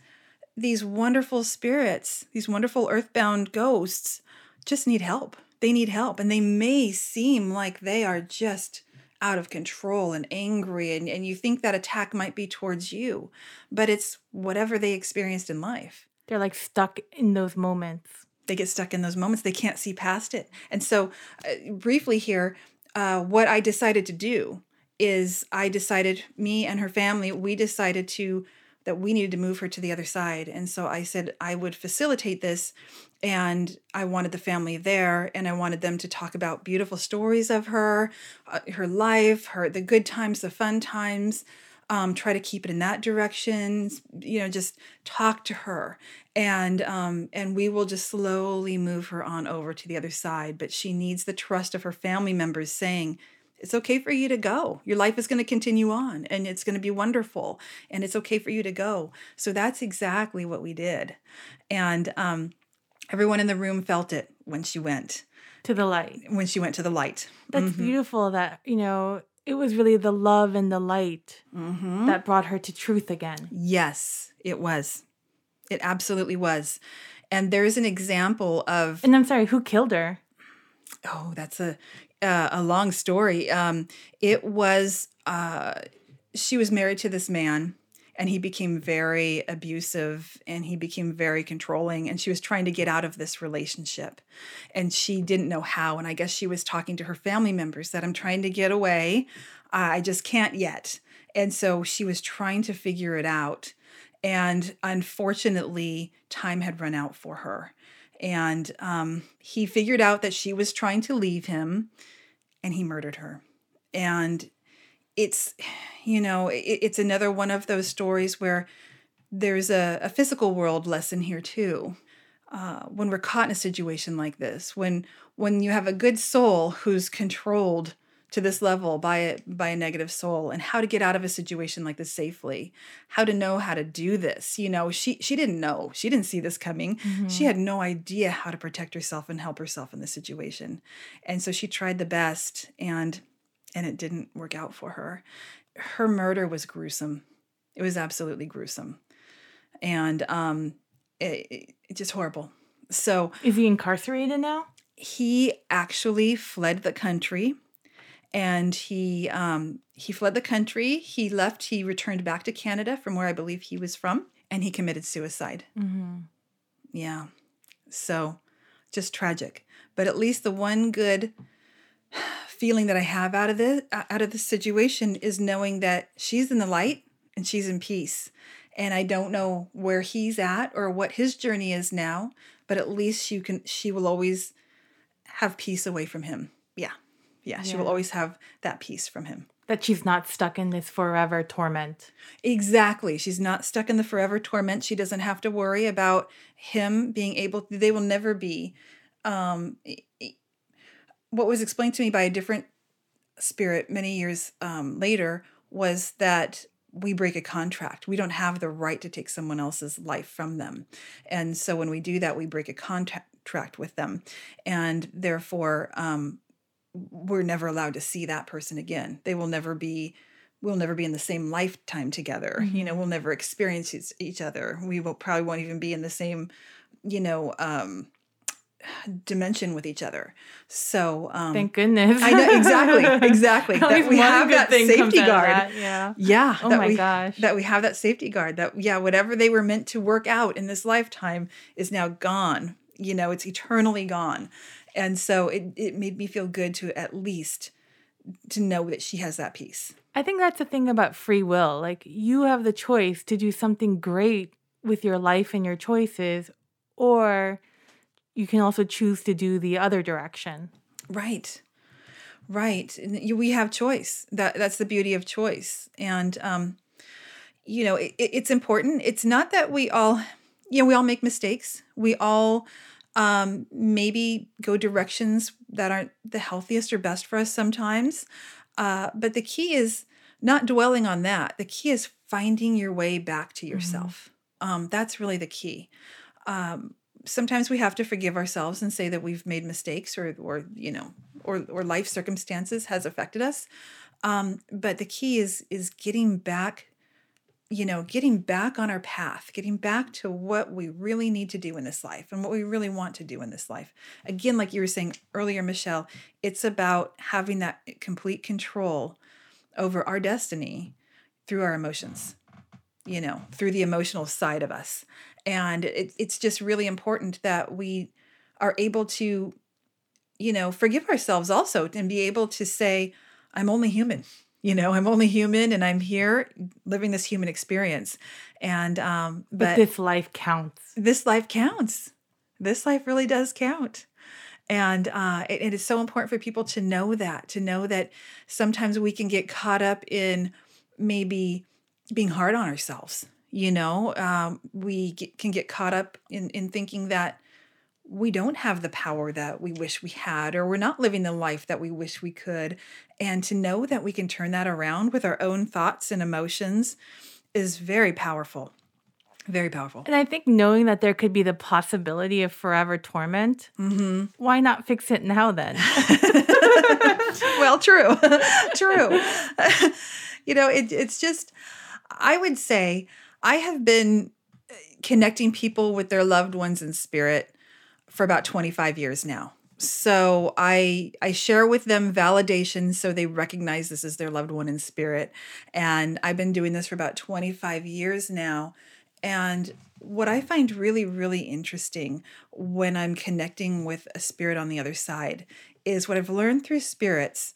these wonderful spirits, these wonderful earthbound ghosts, just need help. They need help. And they may seem like they are just out of control and angry and, and you think that attack might be towards you but it's whatever they experienced in life they're like stuck in those moments they get stuck in those moments they can't see past it and so uh, briefly here uh, what i decided to do is i decided me and her family we decided to that we needed to move her to the other side. And so I said I would facilitate this. And I wanted the family there and I wanted them to talk about beautiful stories of her, uh, her life, her the good times, the fun times. Um, try to keep it in that direction. You know, just talk to her, and um, and we will just slowly move her on over to the other side. But she needs the trust of her family members, saying, it's okay for you to go. Your life is going to continue on and it's going to be wonderful and it's okay for you to go. So that's exactly what we did. And um, everyone in the room felt it when she went to the light. When she went to the light. That's mm-hmm. beautiful that, you know, it was really the love and the light mm-hmm. that brought her to truth again. Yes, it was. It absolutely was. And there's an example of. And I'm sorry, who killed her? Oh, that's a uh, a long story. Um, it was uh, she was married to this man, and he became very abusive and he became very controlling. And she was trying to get out of this relationship, and she didn't know how. And I guess she was talking to her family members that I'm trying to get away. I just can't yet. And so she was trying to figure it out. And unfortunately, time had run out for her and um, he figured out that she was trying to leave him and he murdered her. And it's you know it, it's another one of those stories where there's a, a physical world lesson here too. Uh, when we're caught in a situation like this when when you have a good soul who's controlled to this level by a, by a negative soul and how to get out of a situation like this safely how to know how to do this you know she she didn't know. She didn't see this coming. Mm-hmm. she had no idea how to protect herself and help herself in this situation. And so she tried the best and and it didn't work out for her. Her murder was gruesome. It was absolutely gruesome. And um it, it, it just horrible. So is he incarcerated now? He actually fled the country and he um, he fled the country. He left. He returned back to Canada from where I believe he was from, and he committed suicide. Mm-hmm. Yeah, so just tragic. But at least the one good feeling that I have out of this out of this situation is knowing that she's in the light and she's in peace. And I don't know where he's at or what his journey is now, but at least you can she will always have peace away from him. Yeah. Yeah, she will always have that peace from him. That she's not stuck in this forever torment. Exactly. She's not stuck in the forever torment. She doesn't have to worry about him being able they will never be um what was explained to me by a different spirit many years um, later was that we break a contract. We don't have the right to take someone else's life from them. And so when we do that, we break a contract with them. And therefore, um, we're never allowed to see that person again. They will never be we'll never be in the same lifetime together. You know, we'll never experience each- each other. We will probably won't even be in the same, you know, um dimension with each other. So um Thank goodness. I know exactly, exactly. That we have that safety guard. that, Yeah. Yeah. Oh that my we, gosh. That we have that safety guard. That yeah, whatever they were meant to work out in this lifetime is now gone. You know, it's eternally gone. And so it, it made me feel good to at least to know that she has that peace. I think that's the thing about free will. Like you have the choice to do something great with your life and your choices, or you can also choose to do the other direction. Right. Right. And we have choice. That that's the beauty of choice. And um, you know, it, it's important. It's not that we all, you know, we all make mistakes. We all um maybe go directions that aren't the healthiest or best for us sometimes. Uh, but the key is not dwelling on that. The key is finding your way back to yourself. Um, that's really the key. Um, sometimes we have to forgive ourselves and say that we've made mistakes or or you know or or life circumstances has affected us um but the key is is getting back you know getting back on our path getting back to what we really need to do in this life and what we really want to do in this life again like you were saying earlier michelle it's about having that complete control over our destiny through our emotions you know, through the emotional side of us. And it, it's just really important that we are able to, you know, forgive ourselves also and be able to say, I'm only human. You know, I'm only human and I'm here living this human experience. And, um, But, but this life counts. this life counts. This life really does count. And uh, it, it is so important for people to know that, to know that sometimes we can get caught up in maybe being hard on ourselves. You know, um, we get, can get caught up in, in thinking that we don't have the power that we wish we had, or we're not living the life that we wish we could. And to know that we can turn that around with our own thoughts and emotions is very powerful. Very powerful. And I think knowing that there could be the possibility of forever torment, Mm-hmm. why not fix it now then? well, true, true. you know, it, it's just, I would say, I have been connecting people with their loved ones in spirit for about 25 years now. So I I share with them validation so they recognize this is their loved one in spirit. And I've been doing this for about 25 years now. And what I find really, really interesting when I'm connecting with a spirit on the other side is what I've learned through spirits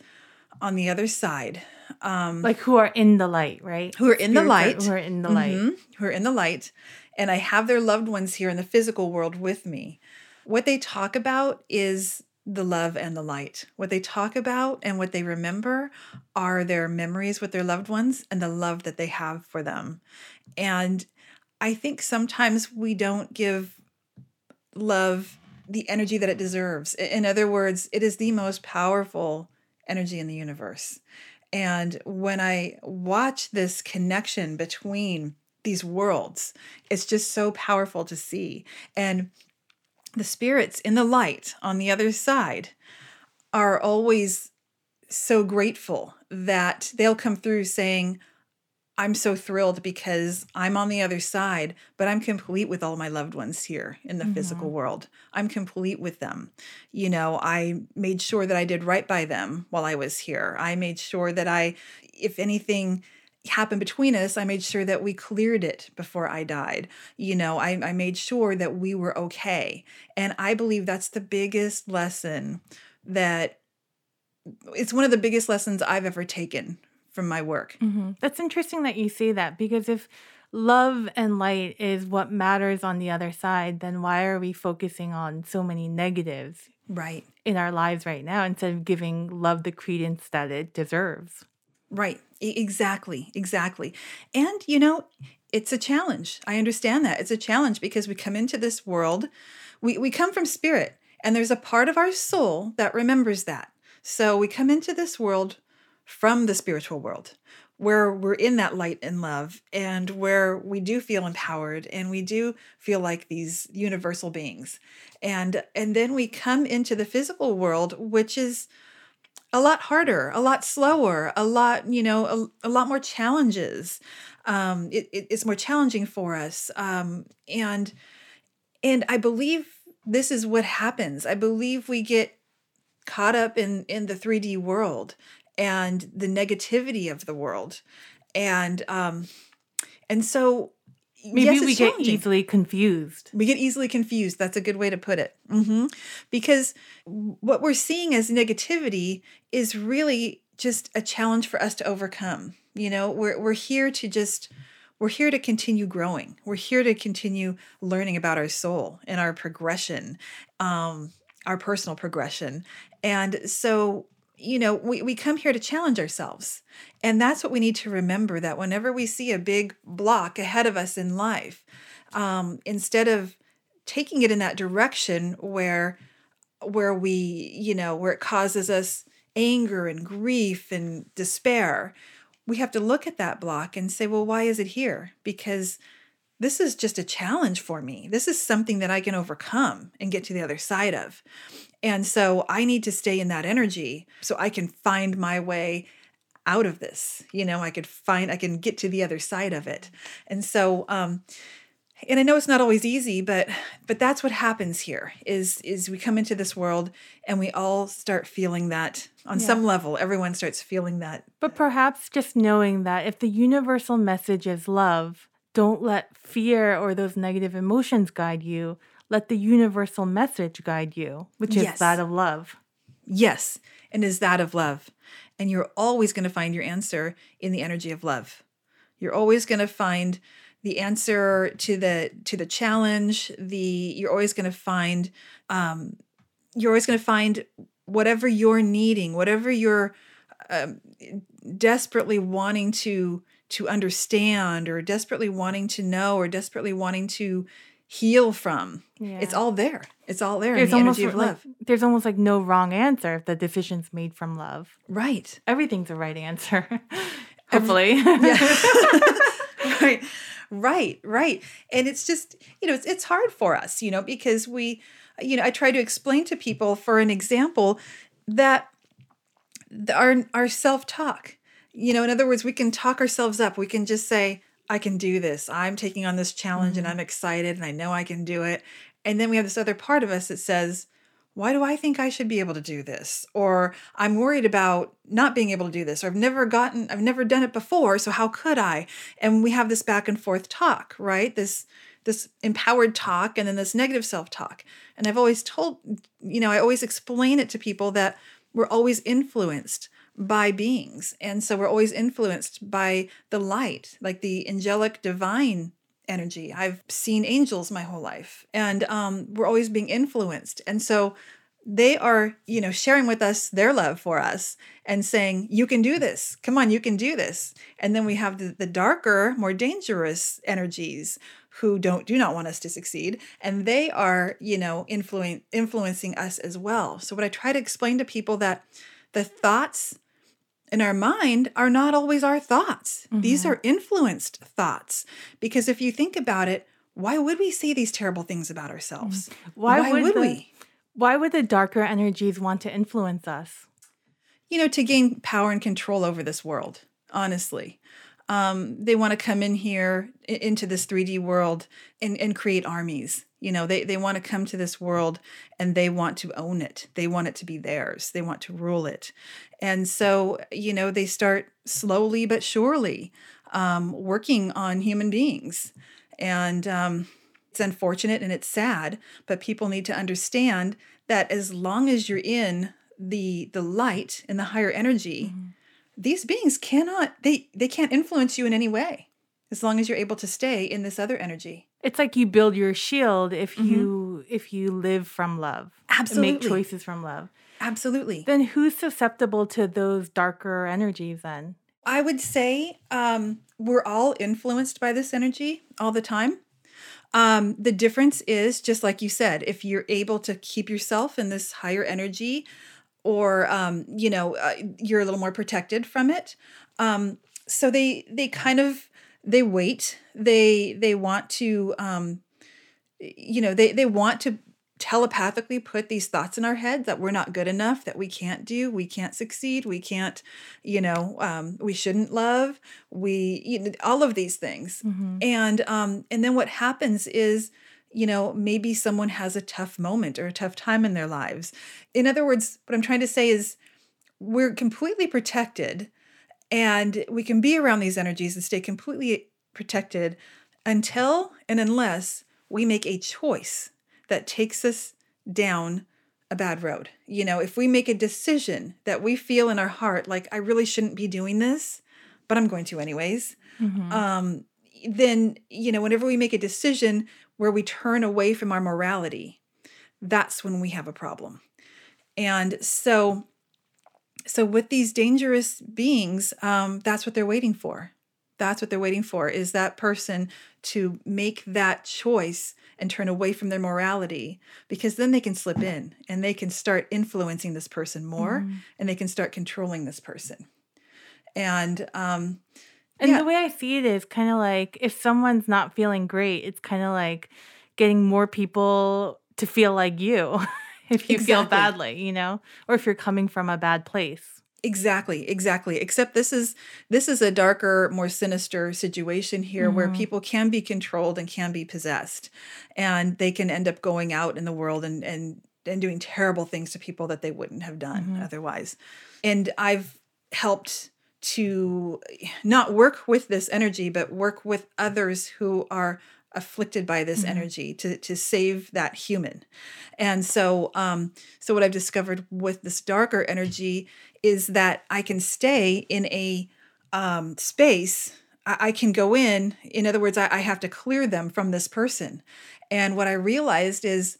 on the other side. Um, like who are in the light, right? who are in the are- light, Who are in the light. Mhm, who are in the light, and I have their loved ones here in the physical world with me. What they talk about is the love and the light. What they talk about and what they remember are their memories with their loved ones and the love that they have for them. And I think sometimes we don't give love the energy that it deserves. In other words, it is the most powerful energy in the universe. And when I watch this connection between these worlds, it's just so powerful to see. And the spirits in the light on the other side are always so grateful that they'll come through saying, I'm so thrilled because I'm on the other side, but I'm complete with all my loved ones here in the mm-hmm. physical world. I'm complete with them. You know, I made sure that I did right by them while I was here. I made sure that I, if anything, happened between us, I made sure that we cleared it before I died. You know, I, I made sure that we were okay. And I believe that's the biggest lesson that it's one of the biggest lessons I've ever taken from my work. Mm-hmm. That's interesting that you say that because if love and light is what matters on the other side, then why are we focusing on so many negatives Right. in our lives right now instead of giving love the credence that it deserves? Right. Exactly. Exactly. And, you know, it's a challenge. I understand that. It's a challenge because we come into this world, we, we come from spirit, and there's a part of our soul that remembers that. So we come into this world from the spiritual world where we're in that light and love and where we do feel empowered and we do feel like these universal beings and and then we come into the physical world which is a lot harder, a lot slower, a lot, you know, a, a lot more challenges. Um, it, it- it's more challenging for us. Um, and and I believe this is what happens. I believe we get caught up in in the 3D world and the negativity of the world. And um and so Maybe yes, we get easily confused. We get easily confused. That's a good way to put it. hmm Because what we're seeing as negativity is really just a challenge for us to overcome. You know, we're, we're here to just, we're here to continue growing. We're here to continue learning about our soul and our progression, um, our personal progression. And so, you know, we, we come here to challenge ourselves. And that's what we need to remember that whenever we see a big block ahead of us in life, um, instead of taking it in that direction where where we you know where it causes us anger and grief and despair we have to look at that block and say well why is it here? Because this is just a challenge for me. This is something that i can overcome and get to the other side of and so i need to stay in that energy so i can find my way out of this you know i could find i can get to the other side of it and so um and i know it's not always easy but but that's what happens here is is we come into this world and we all start feeling that on Yeah. some level everyone starts feeling that But perhaps just knowing that if the universal message is love, don't let fear or those negative emotions guide you. Let the universal message guide you, which is Yes. that of love. yes and is that of love and you're always going to find your answer in the energy of love you're always going to find the answer to the to the challenge the you're always going to find um you're always going to find whatever you're needing whatever you're um, desperately wanting to to understand or desperately wanting to know or desperately wanting to heal from. It's all there. It's all there There's in the almost energy of like, there's almost like no wrong answer if the decision's made from love. right. Everything's a right answer. Hopefully. yeah. Right. Right. Right. And it's just you know it's, it's hard for us you know because we you know i try to explain to people for an example that the- our our self-talk. You know in other words we can talk ourselves up. We can just say i can do this i'm taking on this challenge and mm-hmm. i'm excited and i know i can do it and then we have this other part of us that says why do I think I should be able to do this? Or I'm worried about not being able to do this, or I've never gotten, I've never done it before, so how could I? And we have this back and forth talk, right? This this empowered talk and then this negative self-talk. And I've always told, you know, I always explain it to people that we're always influenced by beings. And so we're always influenced by the light, like the angelic divine energy. I've seen angels my whole life, and um, we're always being influenced. And so they are, you know, sharing with us their love for us and saying, "You can do this. Come on, you can do this." And then we have the, the darker, more dangerous energies who don't do not want us to succeed, and they are, you know, influencing influencing us as well. So what I try to explain to people that the thoughts in our mind are not always our thoughts. These mm-hmm. are influenced thoughts. Because if you think about it, why would we say these terrible things about ourselves? Mm. Why would the- we? Why would the darker energies want to influence us? You know, to gain power and control over this world, honestly. Um, they want to come in here into this 3D world and, and create armies. You know, they, they want to come to this world and they want to own it. They want it to be theirs. They want to rule it. And so, you know, they start slowly but surely um, working on human beings. And um, it's unfortunate and it's sad, but people need to understand that as long as you're in the the light and the higher energy, these beings cannot they they can't influence you in any way as long as you're able to stay in this other energy. It's like you build your shield if you if you live from love. and Absolutely. Make choices from love. Absolutely. Then who's susceptible to those darker energies then? I would say um, we're all influenced by this energy all the time. Um, the difference is just like you said, if you're able to keep yourself in this higher energy, or um, you know, uh, you're a little more protected from it. Um, so they they kind of they wait. They they want to um, you know they they want to telepathically put these thoughts in our head that we're not good enough that we can't do we can't succeed we can't you know um, we shouldn't love we you know, all of these things and um and then what happens is you know maybe someone has a tough moment or a tough time in their lives in other words what i'm trying to say is we're completely protected and we can be around these energies and stay completely protected until and unless we make a choice that takes us down a bad road. You know, if we make a decision that we feel in our heart, like, I really shouldn't be doing this, but I'm going to anyways, um, then, you know, whenever we make a decision where we turn away from our morality, that's when we have a problem. And so, so with these dangerous beings, um, that's what they're waiting for. That's what they're waiting for is that person to make that choice and turn away from their morality because then they can slip in and they can start influencing this person more and they can start controlling this person. And um, And Yeah. the way I see it is kind of like if someone's not feeling great, it's kind of like getting more people to feel like you if you feel badly, you know, or if you're coming from a bad place. Exactly, exactly. Except this is this is a darker, more sinister situation here where mm-hmm. people can be controlled and can be possessed. And they can end up going out in the world and and and doing terrible things to people that they wouldn't have done mm-hmm. otherwise. And I've helped to not work with this energy but work with others who are afflicted by this energy to to save that human. And so um so what I've discovered with this darker energy is that I can stay in a um, space. I, I can go in. In other words, I, I have to clear them from this person. And what I realized is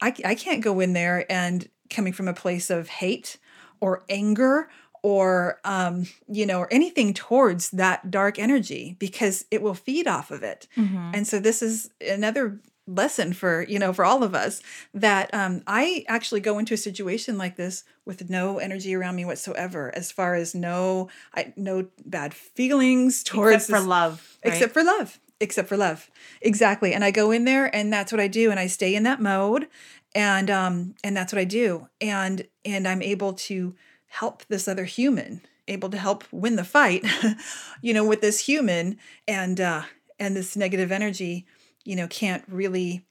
I, I can't go in there and coming from a place of hate or anger or um, you know or anything towards that dark energy because it will feed off of it and so this is another lesson for you know for all of us that um, i actually go into a situation like this with no energy around me whatsoever as far as no i no bad feelings towards Except for this- love. right? except for love except for love exactly and i go in there and that's what i do and i stay in that mode and um and that's what i do and and i'm able to help this other human able to help win the fight you know with this human. And uh and this negative energy you know can't really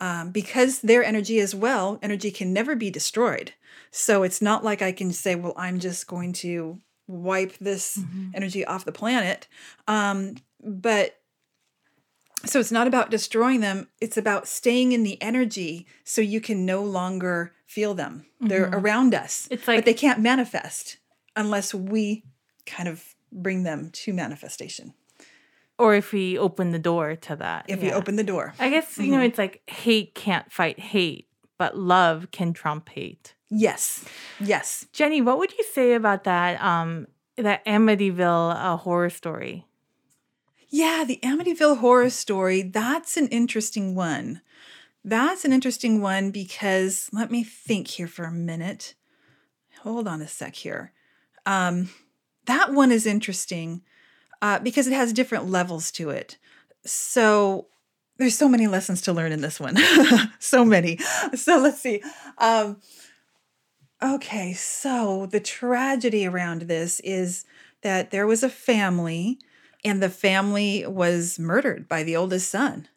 um, because their energy as well energy can never be destroyed. So it's not like i can say well i'm just going to wipe this energy off the planet. Um, but so it's not about destroying them it's about staying in the energy so you can no longer feel them they're around us It's but they can't manifest unless we kind of bring them to manifestation Or if we open the door to that. if we open the door I guess, you know, it's like hate can't fight hate, but love can trump hate. yes yes Jenny, what would you say about that um that Amityville uh, horror story? Yeah, the Amityville horror story, that's an interesting one. That's an interesting one because let me think here for a minute. Hold on a sec here. Um, that one is interesting uh, because it has different levels to it. So there's so many lessons to learn in this one. so many. So let's see. Um, okay, so the tragedy around this is that there was a family and the family was murdered by the oldest son.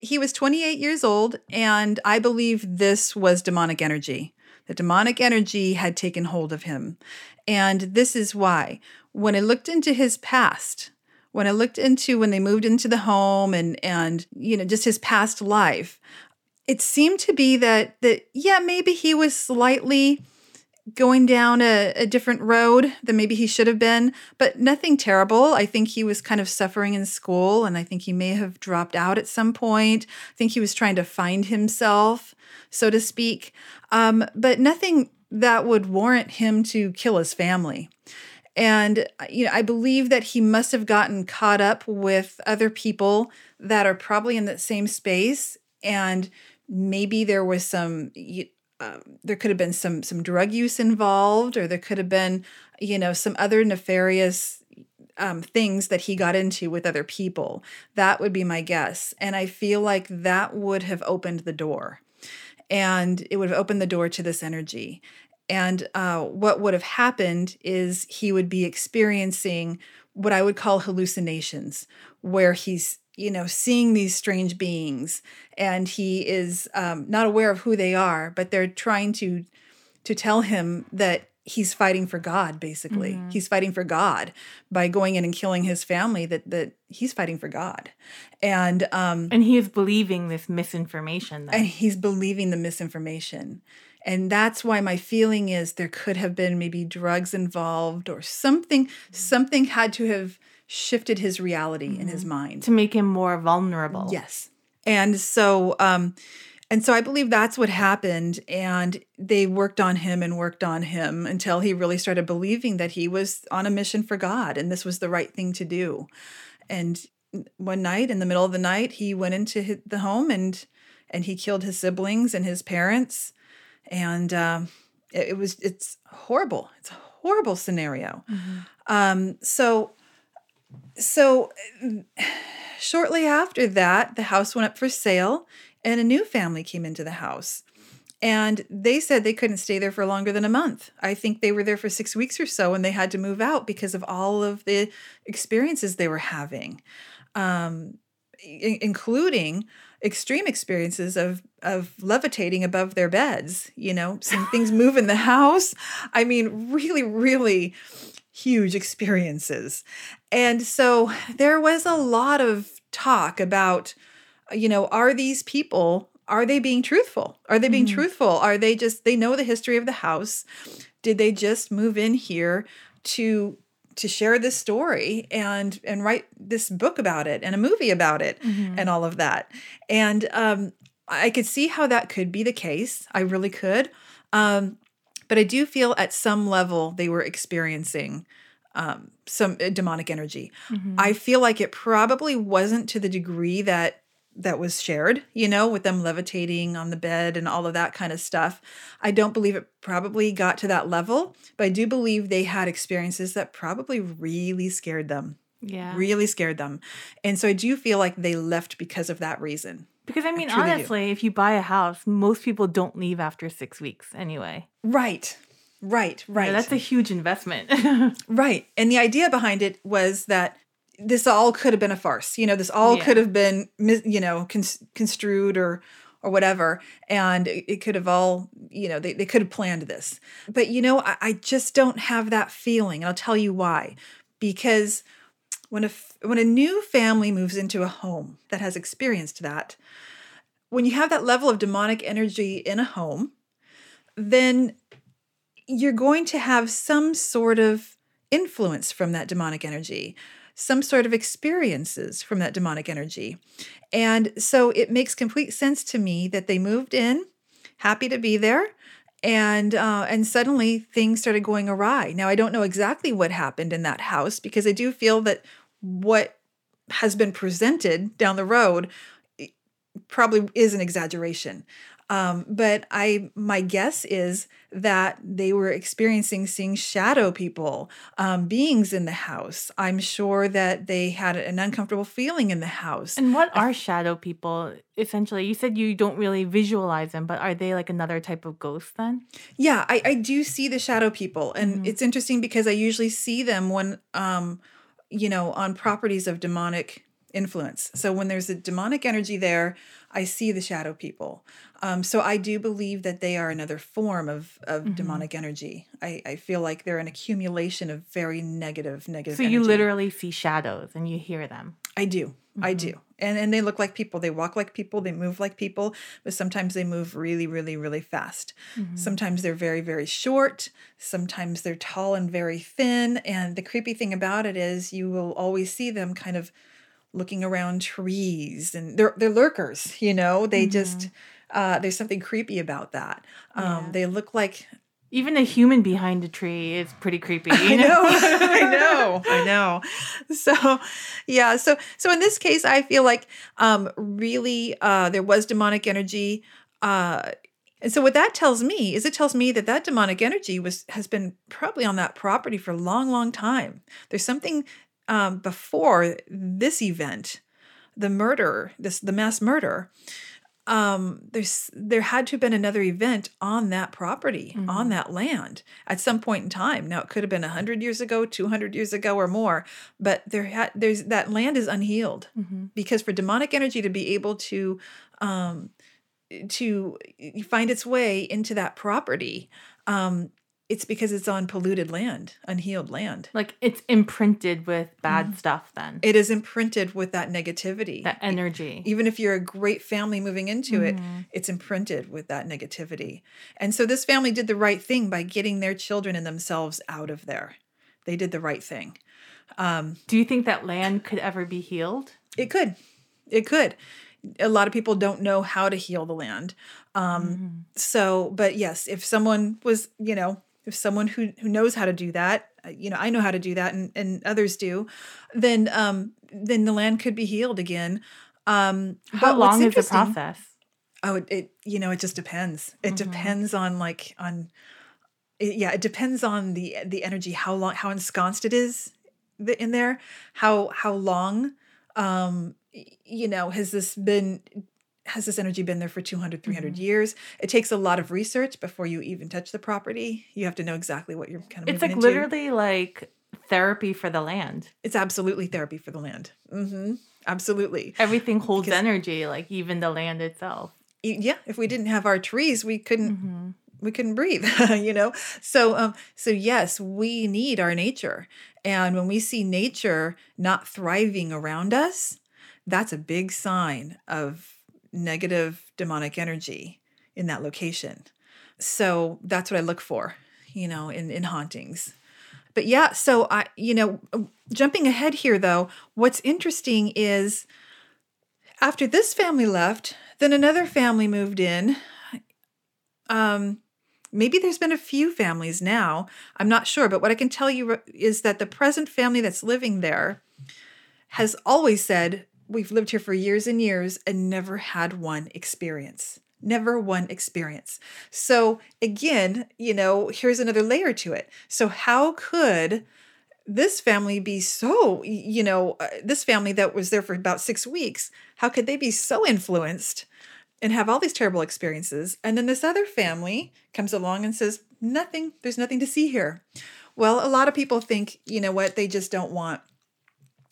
He was 28 years old, and I believe this was demonic energy. The demonic energy had taken hold of him. And this is why. When I looked into his past, when I looked into when they moved into the home and and you know just his past life, it seemed to be that that yeah, maybe he was slightly going down a, a, different road than maybe he should have been, but nothing terrible. I think he was kind of suffering in school, and I think he may have dropped out at some point. I think he was trying to find himself, so to speak, um, but nothing that would warrant him to kill his family. And you know, I believe that he must have gotten caught up with other people that are probably in that same space, and maybe there was some um, there could have been some some drug use involved, or there could have been, you know, some other nefarious um, things that he got into with other people. That would be my guess, and I feel like that would have opened the door, and it would have opened the door to this energy. And uh, what would have happened is he would be experiencing what I would call hallucinations, where he's you know, seeing these strange beings, and he is um, not aware of who they are, but they're trying to to tell him that he's fighting for God. Basically, mm-hmm. he's fighting for God by going in and killing his family. That that he's fighting for God, and um, and he is believing this misinformation. Then. And he's believing the misinformation. And that's why my feeling is there could have been maybe drugs involved or something, something had to have shifted his reality mm-hmm. in his mm-hmm. mind to make him more vulnerable. Yes. And so um and so I believe that's what happened and they worked on him and worked on him until he really started believing that he was on a mission for God and this was the right thing to do. And one night in the middle of the night he went into the home and and he killed his siblings and his parents and um it, it was it's horrible. It's a horrible scenario. Mm-hmm. Um so so shortly after that, the house went up for sale and a new family came into the house. And they said they couldn't stay there for longer than a month. I think they were there for six weeks or so and they had to move out because of all of the experiences they were having, um, I- including extreme experiences of of levitating above their beds you know things move in the house i mean really really huge experiences. And so there was a lot of talk about, you know, are these people, are they being truthful? Are they being mm-hmm. truthful? Are they just, they know the history of the house? Did they just move in here to to share this story and and write this book about it and a movie about it mm-hmm. and all of that and um, i could see how that could be the case i really could um, but I do feel at some level they were experiencing um, some uh, demonic energy. Mm-hmm. I feel like it probably wasn't to the degree that that was shared, you know, with them levitating on the bed and all of that kind of stuff. I don't believe it probably got to that level, but I do believe they had experiences that probably really scared them. Yeah. Really scared them. And so I do feel like they left because of that reason. Because I mean, I honestly, do. if you buy a house, most people don't leave after six weeks anyway. Right. Right. Right. that's a huge investment. right. And the idea behind it was that this all could have been a farce. You know, this all yeah. could have been, you know, construed or or whatever, and it, it, could have all, you know, they, they could have planned this. But you know, I, I just don't have that feeling, and I'll tell you why. Because when a when a new family moves into a home that has experienced that, when you have that level of demonic energy in a home, then you're going to have some sort of influence from that demonic energy, some sort of experiences from that demonic energy. And so it makes complete sense to me that they moved in, happy to be there, and uh, and suddenly things started going awry. Now I don't know exactly what happened in that house because I do feel that what has been presented down the road probably is an exaggeration. Um, but I, my guess is that they were experiencing seeing shadow people, um, beings in the house. I'm sure that they had an uncomfortable feeling in the house. And what are shadow people? Essentially, you said you don't really visualize them, but are they like another type of ghost then? Yeah, I, I do see the shadow people, and mm-hmm. it's interesting because I usually see them when, um, you know, on properties of demonic influence. So when there's a demonic energy there, I see the shadow people. Um, so I do believe that they are another form of, of mm-hmm. demonic energy. I, I feel like they're an accumulation of very negative, negative. So energy. you literally see shadows and you hear them. I do. Mm-hmm. I do. And and they look like people. They walk like people, they move like people, but sometimes they move really really really fast. Mm-hmm. Sometimes they're very very short, sometimes they're tall and very thin, and the creepy thing about it is you will always see them kind of looking around trees and they're they're lurkers, you know. They just uh, there's something creepy about that. Um, Mm-hmm. Yeah. They look like Even a human behind a tree is pretty creepy. I You know, I know, I know. So, yeah. So, so in this case, I feel like um, really uh, there was demonic energy, uh, and so what that tells me is it tells me that that demonic energy was has been probably on that property for a long, long time. There's something um, before this event, the murder, this the mass murder. Um, there's there had to have been another event on that property, on that land at some point in time. Now it could have been 100 years ago, 200 years ago or more, but there had there's that land is unhealed Mhm. because for demonic energy to be able to um to find its way into that property, um it's because it's on polluted land, unhealed land. Like it's imprinted with bad stuff then. It is imprinted with that negativity. that energy. even if you're a great family moving into it, Mhm. it's imprinted with that negativity. And so this family did the right thing by getting their children and themselves out of there. They did the right thing. Um, Do you think that land could ever be healed? it could. It could. A lot of people don't know how to heal the land. Um, So, but yes, if someone was, you know, if someone who, who knows how to do that, uh, you know, I know how to do that and, and others do, then um, then the land could be healed again. Um, How but long is the process? Oh, it, it you know, it just depends. It Mhm. depends on like on it, yeah, it depends on the the energy, how long how ensconced it is in there, how how long um you know, has this been has this energy been there for 200 300 Mhm. years it takes a lot of research before you even touch the property you have to know exactly what you're kind of It's like into. literally like therapy for the land. it's absolutely therapy for the land hmm absolutely Everything holds Because- energy, like even the land itself. Yeah if we didn't have our trees we couldn't hmm we couldn't breathe you know so um so yes we need our nature and when we see nature not thriving around us that's a big sign of negative demonic energy in that location. So that's what i look for you know in in hauntings. But yeah so i you know jumping ahead here though what's interesting is after this family left then another family moved in. Um maybe there's been a few families now. I'm not sure but what i can tell you is that the present family that's living there has always said we've lived here for years and years and never had one experience never one experience so again you know here's another layer to it so how could this family be so you know uh, this family that was there for about six weeks how could they be so influenced and have all these terrible experiences. And then this other family comes along and says, nothing, there's nothing to see here. Well, a lot of people think, you know what, they just don't want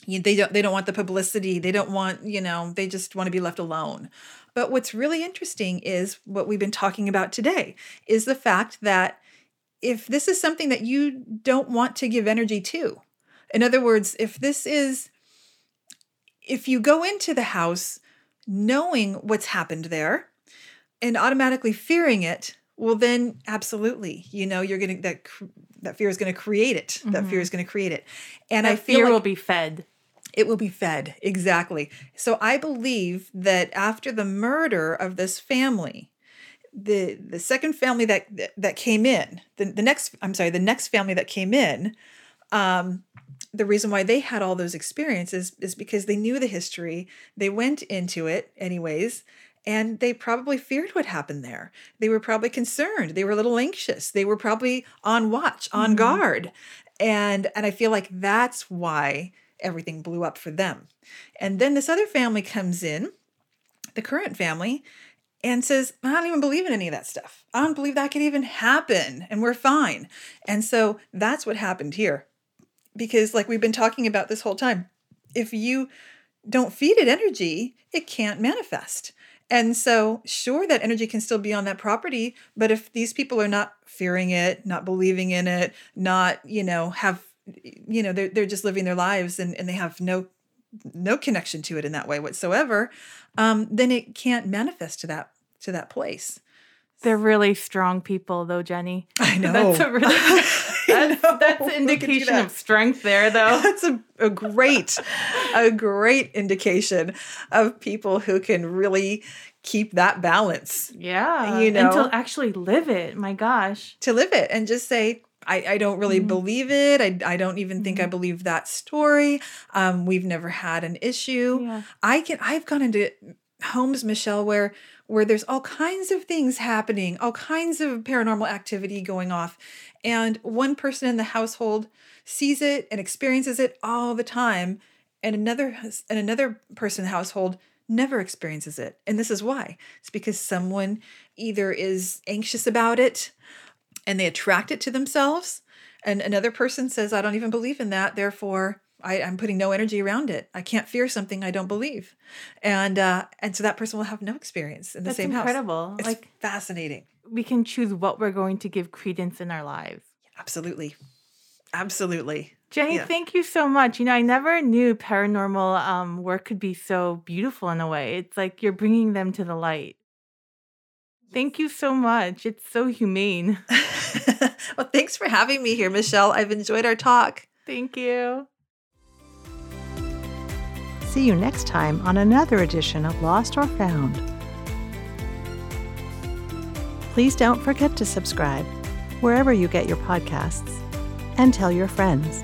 they don't they don't want the publicity. They don't want, you know, they just want to be left alone. But what's really interesting is what we've been talking about today is the fact that if this is something that you don't want to give energy to. In other words, if this is if you go into the house knowing what's happened there and automatically fearing it well then absolutely you know you're gonna that that fear is gonna create it that fear mm-hmm. is gonna create it and i feel fear like will be fed. It will be fed. Exactly. So i believe that after the murder of this family the the second family that that, came in the, the next i'm sorry the next family that came in um the reason why they had all those experiences is because they knew the history. They went into it anyways and they probably feared what happened there. They were probably concerned. They were a little anxious. They were probably on watch on Mhm. guard. And and i feel like that's why everything blew up for them and then this other family comes in the current family and says, I don't even believe in any of that stuff. I don't believe that could even happen, and we're fine. And so that's what happened here. Because, like we've been talking about this whole time, if you don't feed it energy, it can't manifest. And so, sure, that energy can still be on that property, but if these people are not fearing it, not believing in it, not, you know, have, you know, they're, they're just living their lives and, and they have no no connection to it in that way whatsoever, um, then it can't manifest to that to that place. They're really strong people, though, Jenny. I know. That's a really that's, that's an indication that. of strength there, though. That's a, a great, a great indication of people who can really keep that balance Yeah, You and know? to actually live it. My gosh. to live it and just say, I, I don't really Mhm. believe it. I, I don't even think I Mhm. believe that story. Um, we've never had an issue. Yeah. I can I've gone into homes, Michelle, where where there's all kinds of things happening, all kinds of paranormal activity going off. And one person in the household sees it and experiences it all the time. And another has- and another person in the household never experiences it. And this is why. It's because someone either is anxious about it and they attract it to themselves. And another person says, I don't even believe in that. Therefore, I, I'm putting no energy around it. I can't fear something I don't believe. And uh, and so that person will have no experience in the That's same house. incredible. It's Like fascinating. we can choose what we're going to give credence in our lives. Absolutely. Absolutely. Jenny, Yeah. thank you so much. You know, I never knew paranormal um, work could be so beautiful in a way. It's like you're bringing them to the light. Thank you so much. It's so humane. well, thanks for having me here, Michelle. I've enjoyed our talk. Thank you. See you next time on another edition of Lost or Found. Please don't forget to subscribe wherever you get your podcasts and tell your friends.